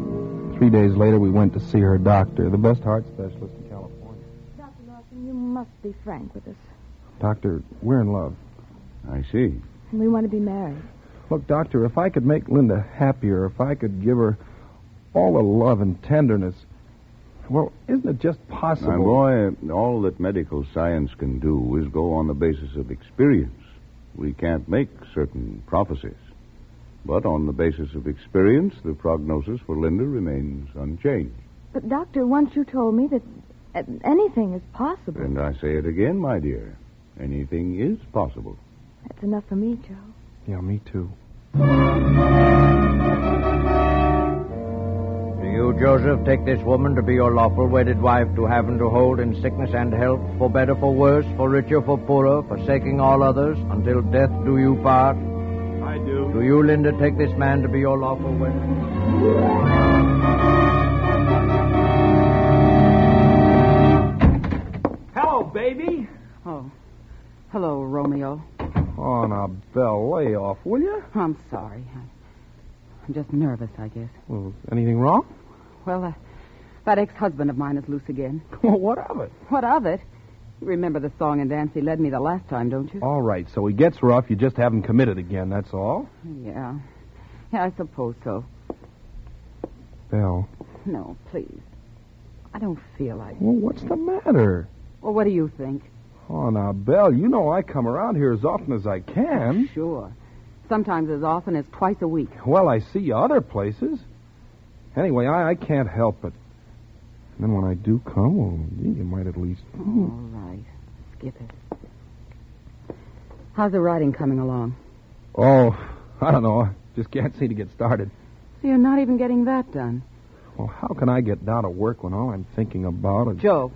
Three days later, we went to see her doctor, the best heart specialist in California. Dr. Lawson, you must be frank with us. Doctor, we're in love. I see. And we want to be married. Look, Doctor, if I could make Linda happier, if I could give her all the love and tenderness, well, isn't it just possible? My boy, all that medical science can do is go on the basis of experience. We can't make certain prophecies. But on the basis of experience, the prognosis for Linda remains unchanged. But, Doctor, once you told me that anything is possible. And I say it again, my dear. Anything is possible. That's enough for me, Joe. Yeah, me too. Do you, Joseph, take this woman to be your lawful wedded wife to have and to hold in sickness and health, for better, for worse, for richer, for poorer, forsaking all others, until death do you part? I do. Do you, Linda, take this man to be your lawful wedded? Baby. Oh. Hello, Romeo. Oh, now, Belle, lay off, will you? I'm sorry. I'm just nervous, I guess. Well, anything wrong? Well, uh, that ex-husband of mine is loose again. [LAUGHS] Well, what of it? What of it? You remember the song and dance he led me the last time, don't you? All right, so he gets rough. You just haven't committed again, that's all. Yeah. Yeah, I suppose so. Belle. No, please. I don't feel like. Well, what's the matter? Well, what do you think? Oh, now, Belle, you know I come around here as often as I can. Sure. Sometimes as often as twice a week. Well, I see you other places. Anyway, I, I can't help it. And then when I do come, well, gee, you might at least. All right. Skip it. How's the writing coming along? Oh, I don't know. I just can't seem to get started. So you're not even getting that done. Well, how can I get down to work when all I'm thinking about is. Joe,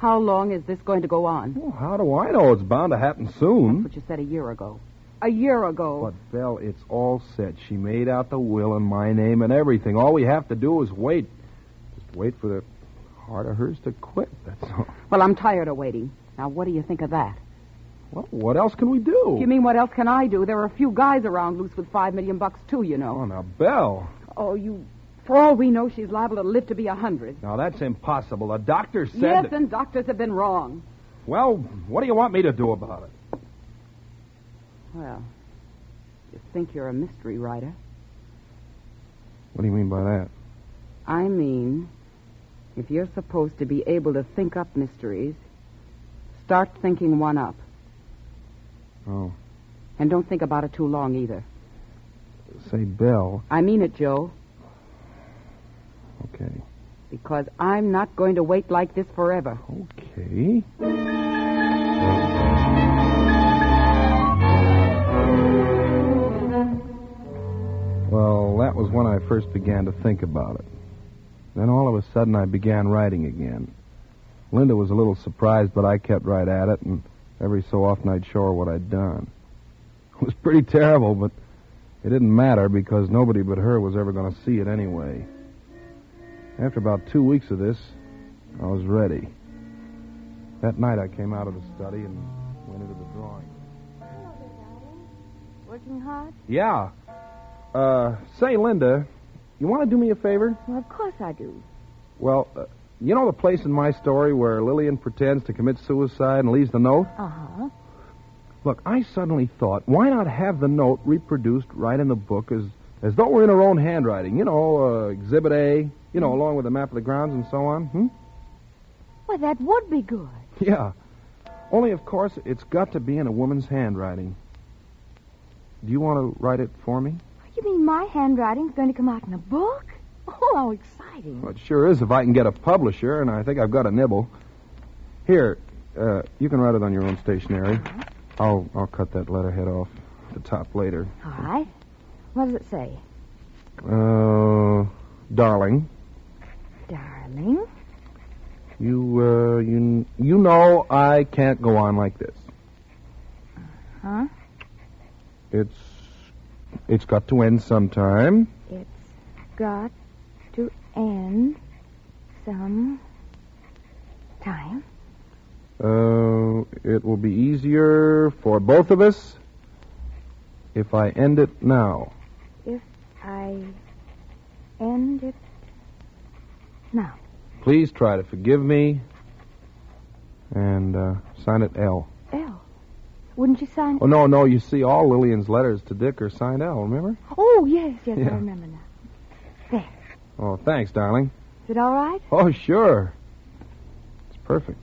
how long is this going to go on? Well, how do I know? It's bound to happen soon. That's what you said a year ago. A year ago. But, Belle, it's all set. She made out the will in my name and everything. All we have to do is wait. Just wait for the heart of hers to quit, that's all. Well, I'm tired of waiting. Now, what do you think of that? Well, what else can we do? You mean what else can I do? There are a few guys around loose with five million bucks, too, you know. Oh, now, Belle. Oh, you. For all we know, she's liable to live to be a hundred. Now, that's impossible. The doctor said. Yes, that- and doctors have been wrong. Well, what do you want me to do about it? Well, you think you're a mystery writer. What do you mean by that? I mean, if you're supposed to be able to think up mysteries, start thinking one up. Oh, And don't think about it too long either. say, Belle. I mean it, Joe, Okay. because I'm not going to wait like this forever. Okay. Well, that was when I first began to think about it. Then all of a sudden I began writing again. Linda was a little surprised, but I kept right at it, and every so often I'd show her what I'd done. [LAUGHS] It was pretty terrible, but it didn't matter because nobody but her was ever going to see it anyway. After about two weeks of this, I was ready. That night I came out of the study and went into the drawing. room. Working hard? Yeah. Uh, say, Linda, you want to do me a favor? Well, of course I do. Well, uh, you know the place in my story where Lillian pretends to commit suicide and leaves the note? Uh huh. Look, I suddenly thought, why not have the note reproduced right in the book as as though we're in her own handwriting? You know, uh, Exhibit A, you know, along with a map of the grounds and so on. Hmm? Well, that would be good. Yeah. Only, of course, it's got to be in a woman's handwriting. Do you want to write it for me? You mean my handwriting's going to come out in a book? Oh, how exciting. Well, it sure is if I can get a publisher, and I think I've got a nibble. Here, uh, you can write it on your own stationery. I'll I'll cut that letterhead off at the top later. All right. What does it say? Uh, darling, Darling? you, uh, you, you know I can't go on like this. Huh? It's, it's got to end sometime. It's got to end some time. Uh, it will be easier for both of us if I end it now. If I end it now. Please try to forgive me and uh, sign it L. L. Wouldn't you sign Oh, no, no, you see, all Lillian's letters to Dick are signed L, remember? Oh, yes, yes, Yeah. I remember now. There. Oh, thanks, darling. Is it all right? Oh, sure. It's perfect.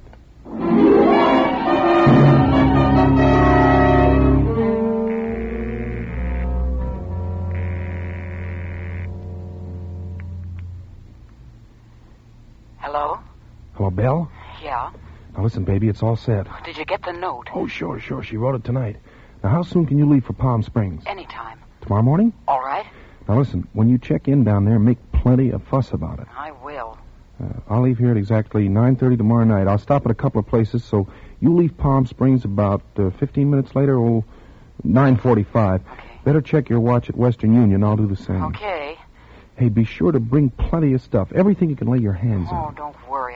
Belle? Yeah. Now, listen, baby, it's all set. Did you get the note? Oh, sure, sure. She wrote it tonight. Now, how soon can you leave for Palm Springs? Anytime. Tomorrow morning? All right. Now, listen, when you check in down there, make plenty of fuss about it. I will. Uh, I'll leave here at exactly 9.30 tomorrow night. I'll stop at a couple of places, so you leave Palm Springs about uh, 15 minutes later, oh, 9.45. Better check your watch at Western Union. I'll do the same. Okay. Hey, be sure to bring plenty of stuff. Everything you can lay your hands on. Oh, don't worry.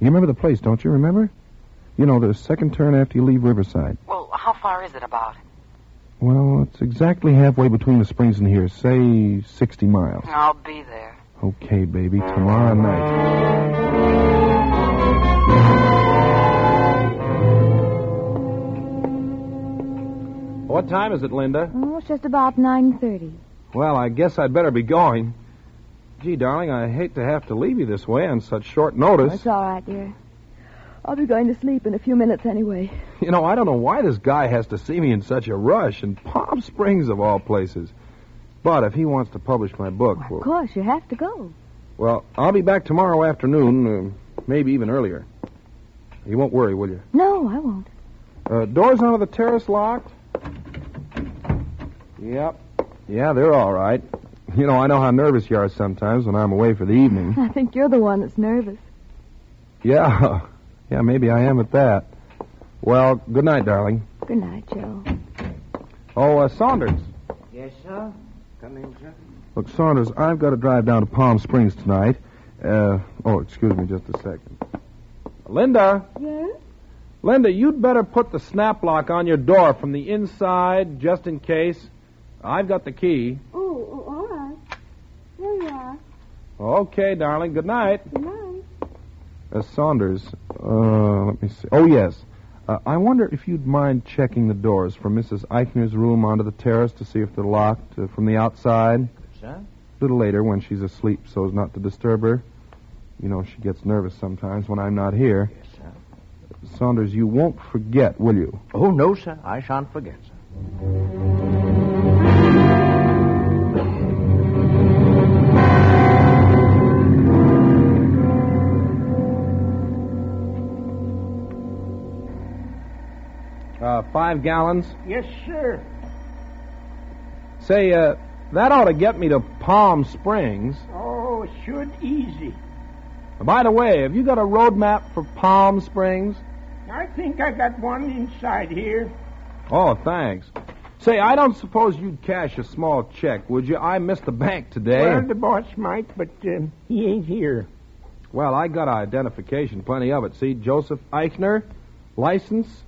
I will. You remember the place, don't you? Remember? You know, the second turn after you leave Riverside. Well, how far is it about? Well, it's exactly halfway between the springs and here. Say 60 miles. I'll be there. Okay, baby. Tomorrow night. What time is it, Linda? Oh, it's just about 9.30. Well, I guess I'd better be going. Gee, darling, I hate to have to leave you this way on such short notice. It's all right, dear. I'll be going to sleep in a few minutes anyway. [LAUGHS] You know, I don't know why this guy has to see me in such a rush, in Palm Springs of all places. But if he wants to publish my book, Of well, course, you have to go. well, I'll be back tomorrow afternoon, uh, maybe even earlier. You won't worry, will you? No, I won't. Uh, doors onto the terrace locked? Yep. Yeah, they're all right. You know, I know how nervous you are sometimes when I'm away for the evening. I think you're the one that's nervous. Yeah. Yeah, maybe I am at that. Well, good night, darling. Good night, Joe. Oh, uh, Saunders. Yes, sir? Come in, sir. Look, Saunders, I've got to drive down to Palm Springs tonight. Uh, oh, excuse me just a second. Linda? Yes? Linda, you'd better put the snap lock on your door from the inside, just in case. I've got the key. Oh, oh, all right. Here you are. Okay, darling. Good night. Good night. Uh, Saunders, uh, let me see. Oh, yes. Uh, I wonder if you'd mind checking the doors from Mrs. Eichner's room onto the terrace to see if they're locked uh, from the outside. Sir? A little later when she's asleep so as not to disturb her. You know, she gets nervous sometimes when I'm not here. Yes, sir. Saunders, you won't forget, will you? Oh, no, sir. I shan't forget, sir. Uh, five gallons. Yes, sir. Say, uh, that ought to get me to Palm Springs. Oh, should easy. By the way, have you got a road map for Palm Springs? I think I got one inside here. Oh, thanks. Say, I don't suppose you'd cash a small check, would you? I missed the bank today. Well, the boss might, but uh, he ain't here. Well, I got identification, plenty of it. See, Joseph Eichner, license,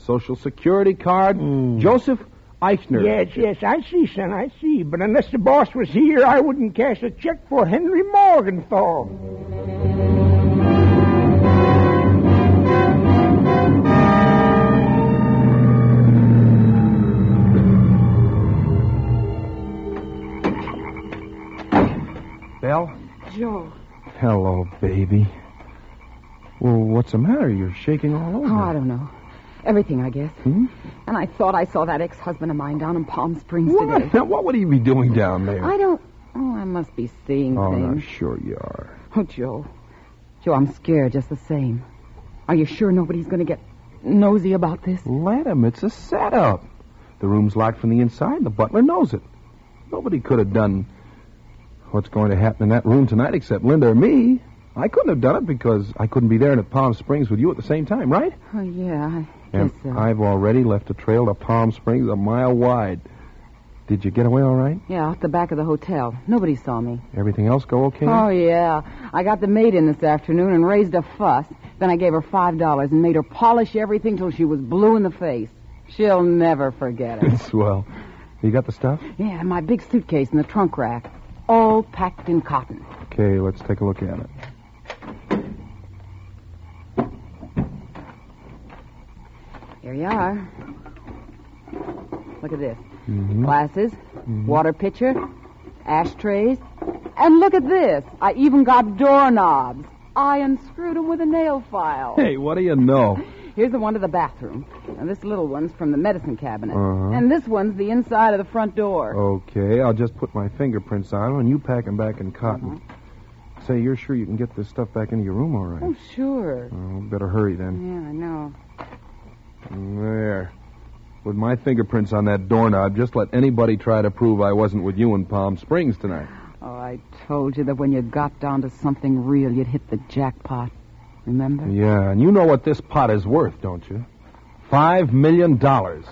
social security card. Hmm. Joseph Eichner. Yes, yes, I see, son, I see. But unless the boss was here, I wouldn't cash a check for Henry Morgenthau. Belle? Joe. Hello, baby. Well, what's the matter? You're shaking all over. Oh, I don't know. Everything, I guess. Hmm? And I thought I saw that ex-husband of mine down in Palm Springs What? today. Now, what would he be doing down there? I don't. Oh, I must be seeing things. Oh, no, sure you are. Oh, Joe. Joe, I'm scared just the same. Are you sure nobody's going to get nosy about this? Let him. It's a setup. The room's locked from the inside, the butler knows it. Nobody could have done what's going to happen in that room tonight except Linda or me. I couldn't have done it because I couldn't be there at Palm Springs with you at the same time, right? Oh, yeah, I And so. I've already left a trail to Palm Springs a mile wide. Did you get away all right? Yeah, out the back of the hotel. Nobody saw me. Everything else go okay? Oh, yeah. I got the maid in this afternoon and raised a fuss. Then I gave her five dollars and made her polish everything till she was blue in the face. She'll never forget it. [LAUGHS] Swell. You got the stuff? yeah, my big suitcase in the trunk rack. All packed in cotton. Okay, let's take a look at it. Here you are. Look at this. Mhm. Glasses, Mhm. water pitcher, ashtrays, and look at this. I even got doorknobs. I unscrewed them with a nail file. Hey, what do you know? [LAUGHS] Here's the one to the bathroom. And this little one's from the medicine cabinet. Uh-huh. And this one's the inside of the front door. Okay, I'll just put my fingerprints on 'em and you pack 'em back in cotton. Say, you're sure you can get this stuff back into your room all right? Oh, sure. Oh, better hurry then. Yeah, I know. There. With my fingerprints on that doorknob, just let anybody try to prove I wasn't with you in Palm Springs tonight. Oh, I told you that when you got down to something real, you'd hit the jackpot. Remember? Yeah, and you know what this pot is worth, don't you? Five million dollars.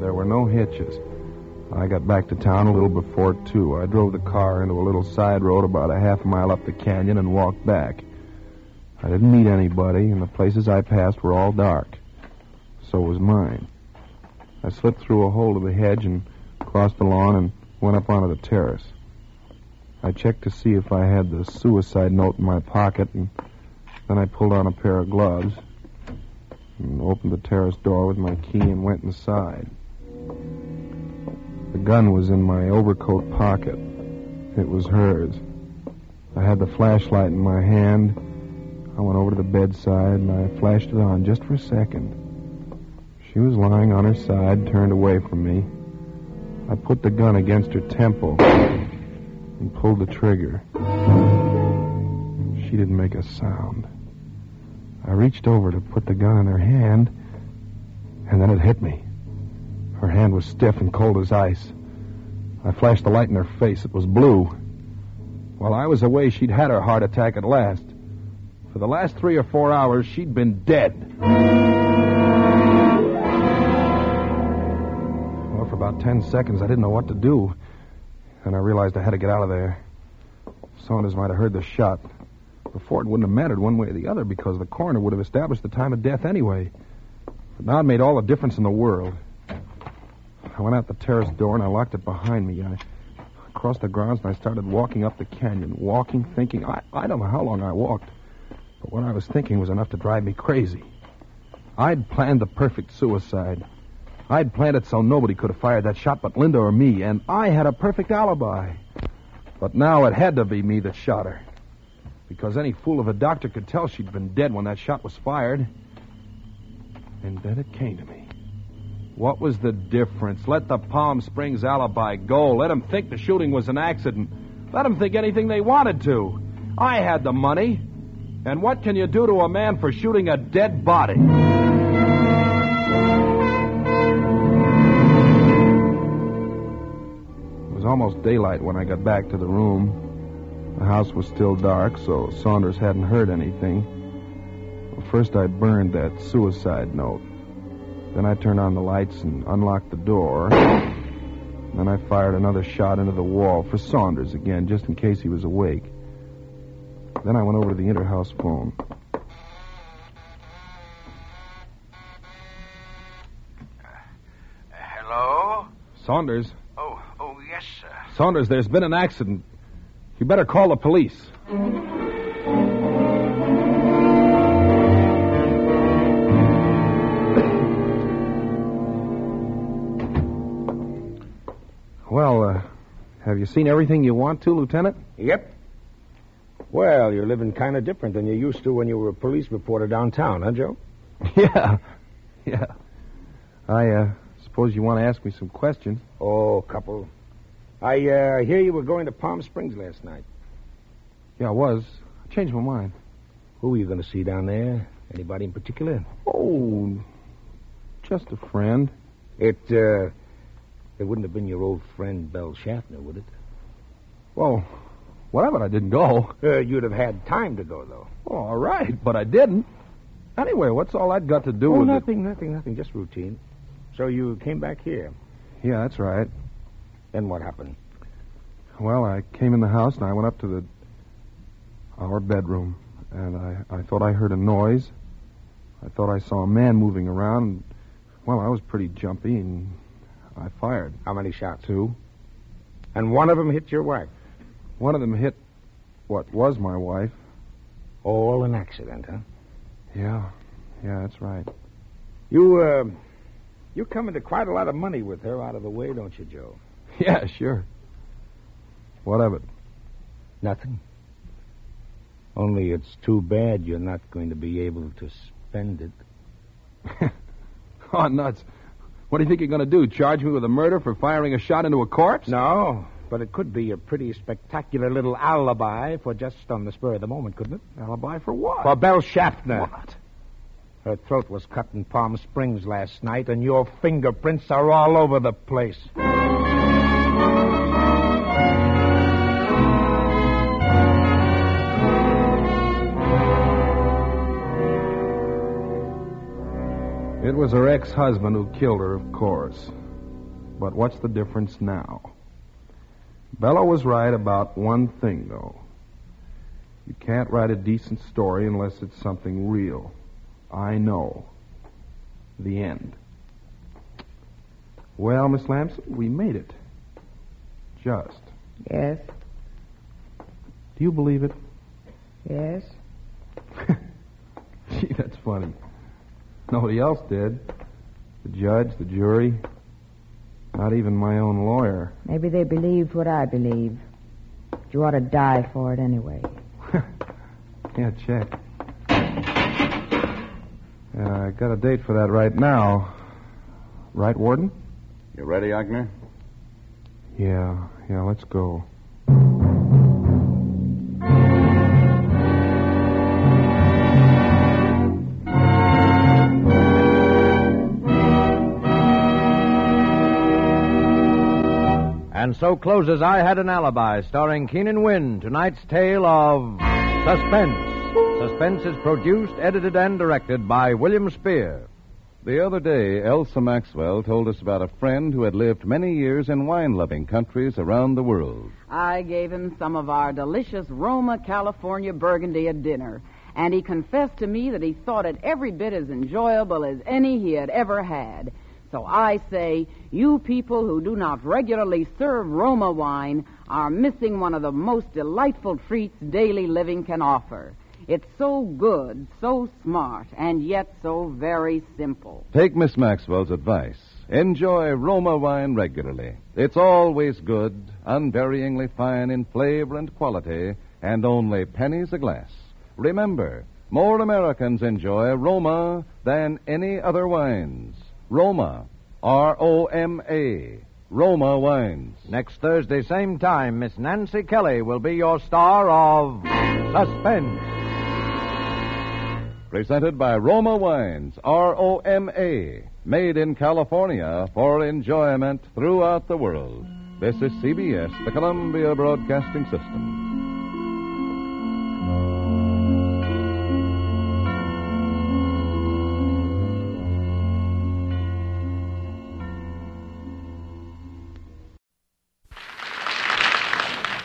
There were no hitches. I got back to town a little before two. I drove the car into a little side road about a half mile up the canyon and walked back. I didn't meet anybody, and the places I passed were all dark. So was mine. I slipped through a hole of the hedge and crossed the lawn and went up onto the terrace. I checked to see if I had the suicide note in my pocket, and then I pulled on a pair of gloves and opened the terrace door with my key and went inside. The gun was in my overcoat pocket. It was hers. I had the flashlight in my hand. I went over to the bedside and I flashed it on just for a second. She was lying on her side, turned away from me. I put the gun against her temple and pulled the trigger. She didn't make a sound. I reached over to put the gun in her hand, and then it hit me. Her hand was stiff and cold as ice. I flashed the light in her face. It was blue. While I was away, she'd had her heart attack at last. For the last three or four hours, she'd been dead. Well, for about ten seconds, I didn't know what to do. And I realized I had to get out of there. Saunders might have heard the shot. Before, it wouldn't have mattered one way or the other because the coroner would have established the time of death anyway. But now it made all the difference in the world. I went out the terrace door and I locked it behind me. I crossed the grounds and I started walking up the canyon. Walking, thinking. I, I don't know how long I walked. But what I was thinking was enough to drive me crazy. I'd planned the perfect suicide. I'd planned it so nobody could have fired that shot but Linda or me, and I had a perfect alibi. But now it had to be me that shot her. Because any fool of a doctor could tell she'd been dead when that shot was fired. And then it came to me. What was the difference? Let the Palm Springs alibi go. Let them think the shooting was an accident. Let them think anything they wanted to. I had the money. And what can you do to a man for shooting a dead body? It was almost daylight when I got back to the room. The house was still dark, so Saunders hadn't heard anything. Well, first, I burned that suicide note. Then I turned on the lights and unlocked the door. Then I fired another shot into the wall for Saunders again, just in case he was awake. Then I went over to the interhouse phone. Hello? Saunders? Oh, oh, yes, sir. Saunders, there's been an accident. You better call the police. Well, uh, have you seen everything you want to, Lieutenant? Yep. Well, you're living kind of different than you used to when you were a police reporter downtown, huh, Joe? [LAUGHS] Yeah. Yeah. I, uh, suppose you want to ask me some questions. Oh, couple. I uh, hear you were going to Palm Springs last night. Yeah, I was. I changed my mind. Who are you going to see down there? Anybody in particular? Oh, just a friend. It, uh, it wouldn't have been your old friend Belle Schaffner, would it? Well, whatever, I didn't go. Uh, you'd have had time to go, though. Oh, all right, but I didn't. Anyway, what's all that got to do oh, with nothing, nothing, nothing. Just routine. So you came back here. Yeah, that's right. Then what happened? Well, I came in the house and I went up to the our bedroom, and I, I thought I heard a noise. I thought I saw a man moving around. And, well, I was pretty jumpy, and I fired. How many shots? Two. And one of them hit your wife. One of them hit what was my wife. All an accident, huh? Yeah, yeah, that's right. You, uh, you come into quite a lot of money with her out of the way, don't you, Joe? [LAUGHS] Yeah, sure. What of it? Nothing. Only it's too bad you're not going to be able to spend it. [LAUGHS] Oh, nuts. What do you think you're going to do? Charge me with a murder for firing a shot into a corpse? No, but it could be a pretty spectacular little alibi for just on the spur of the moment, couldn't it? Alibi for what? For Belle Schaffner. What? Her throat was cut in Palm Springs last night, and your fingerprints are all over the place. It was her ex husband who killed her, of course. But what's the difference now? Bella was right about one thing, though. You can't write a decent story unless it's something real. I know. The end. Well, Miss Lamson, we made it. Just. Yes, Do you believe it? yes. [LAUGHS] Gee, that's funny. Nobody else did. The judge, the jury, not even my own lawyer. Maybe they believed what I believe. But you ought to die for it anyway. [LAUGHS] Yeah, check. Yeah, I got a date for that right now. Right, Warden? You ready, Agner? Yeah, yeah, let's go. So closes I Had an Alibi, starring Keenan Wynn, tonight's tale of Suspense. Suspense is produced, edited, and directed by William Spier. The other day, Elsa Maxwell told us about a friend who had lived many years in wine loving countries around the world. I gave him some of our delicious Roma, California Burgundy at dinner, and he confessed to me that he thought it every bit as enjoyable as any he had ever had. So I say, you people who do not regularly serve Roma wine are missing one of the most delightful treats daily living can offer. It's so good, so smart, and yet so very simple. Take Miss Maxwell's advice. Enjoy Roma wine regularly. It's always good, unvaryingly fine in flavor and quality, and only pennies a glass. Remember, more Americans enjoy Roma than any other wines. Roma. R O M A. Roma wines. Next Thursday, same time, Miss Nancy Kelly will be your star of Suspense. Presented by Roma Wines, R O M A. Made in California for enjoyment throughout the world. This is CBS, the Columbia Broadcasting System.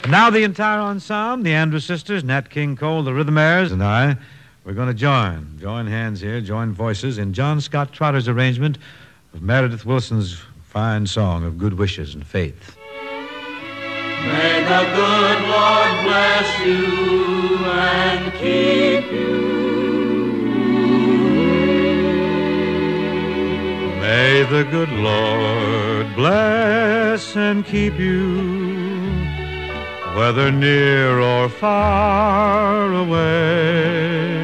And now the entire ensemble, the Andrews Sisters, Nat King Cole, the Rhythmaires, and I, we're going to join, join hands here, join voices in John Scott Trotter's arrangement of Meredith Willson's fine song of good wishes and faith. May the good Lord bless you and keep you. May the good Lord bless and keep you, whether near or far away.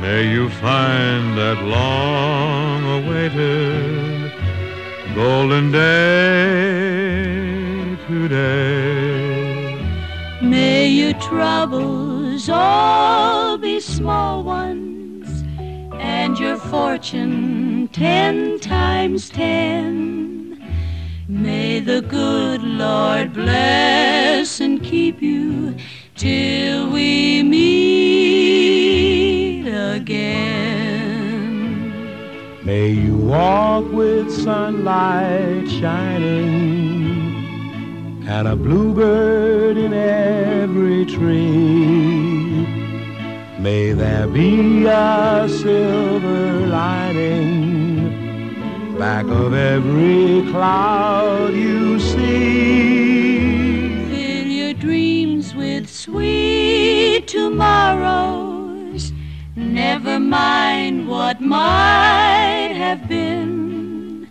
May you find that long awaited golden day today. May your troubles all be small ones, and your fortune ten times ten. May the good Lord bless and keep you till we meet again. May you walk with sunlight shining and a bluebird in every tree. May there be a silver lining back of every cloud you see. Fill your dreams with sweet tomorrows. Never mind what might have been.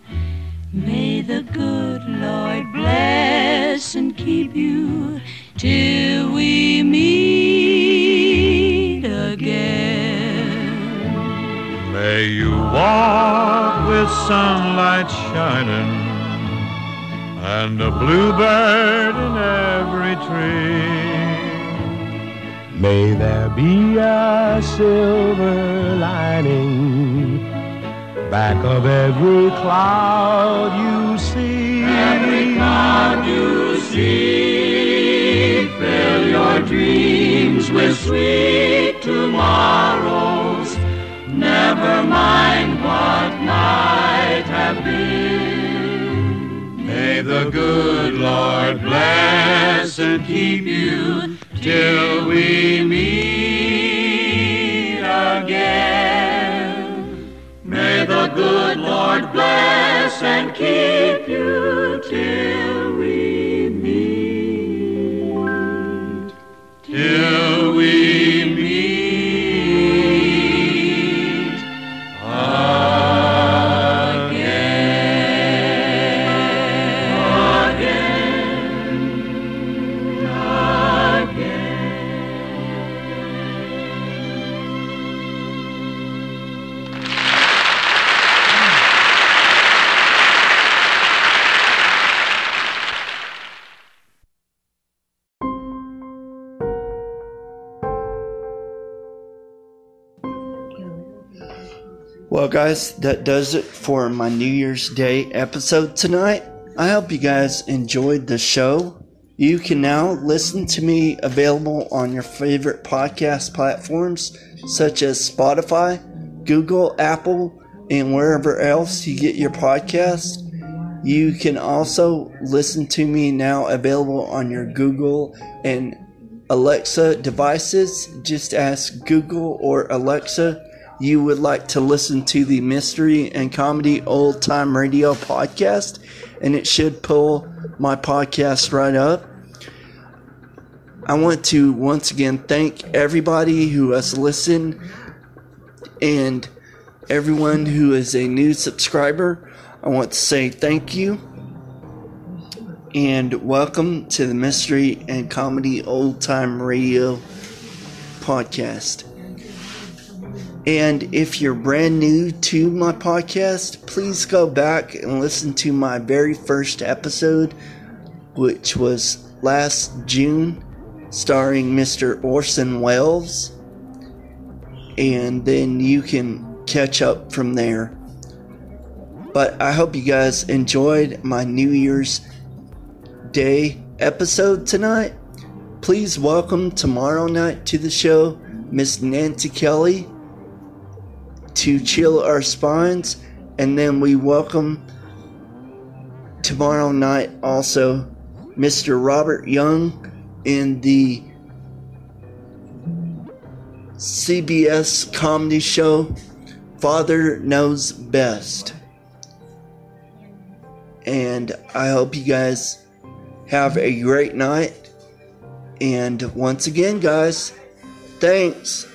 May the good Lord bless and keep you till we meet again. May you walk with sunlight shining and a bluebird in every tree. May there be a silver lining back of every cloud you see. Every cloud you see, fill your dreams with sweet tomorrows. Never mind what might have been. May the good Lord bless and keep you till we meet again. May the good Lord bless and keep you till we meet. Till we Well, guys, that does it for my New Year's Day episode tonight. I hope you guys enjoyed the show. You can now listen to me available on your favorite podcast platforms such as Spotify, Google, Apple, and wherever else you get your podcast. You can also listen to me now available on your Google and Alexa devices. Just ask Google or Alexa you would like to listen to the Mystery and Comedy Old Time Radio podcast, and it should pull my podcast right up. I want to once again thank everybody who has listened and everyone who is a new subscriber. I want to say thank you and welcome to the Mystery and Comedy Old Time Radio podcast. And if you're brand new to my podcast, please go back and listen to my very first episode, which was last June, starring Mr. Orson Welles. And then you can catch up from there. But I hope you guys enjoyed my New Year's Day episode tonight. Please welcome tomorrow night to the show Miss Nancy Kelly to chill our spines, and then we welcome tomorrow night also Mr. Robert Young in the CBS comedy show Father Knows Best. And I hope you guys have a great night. And once again, guys, thanks.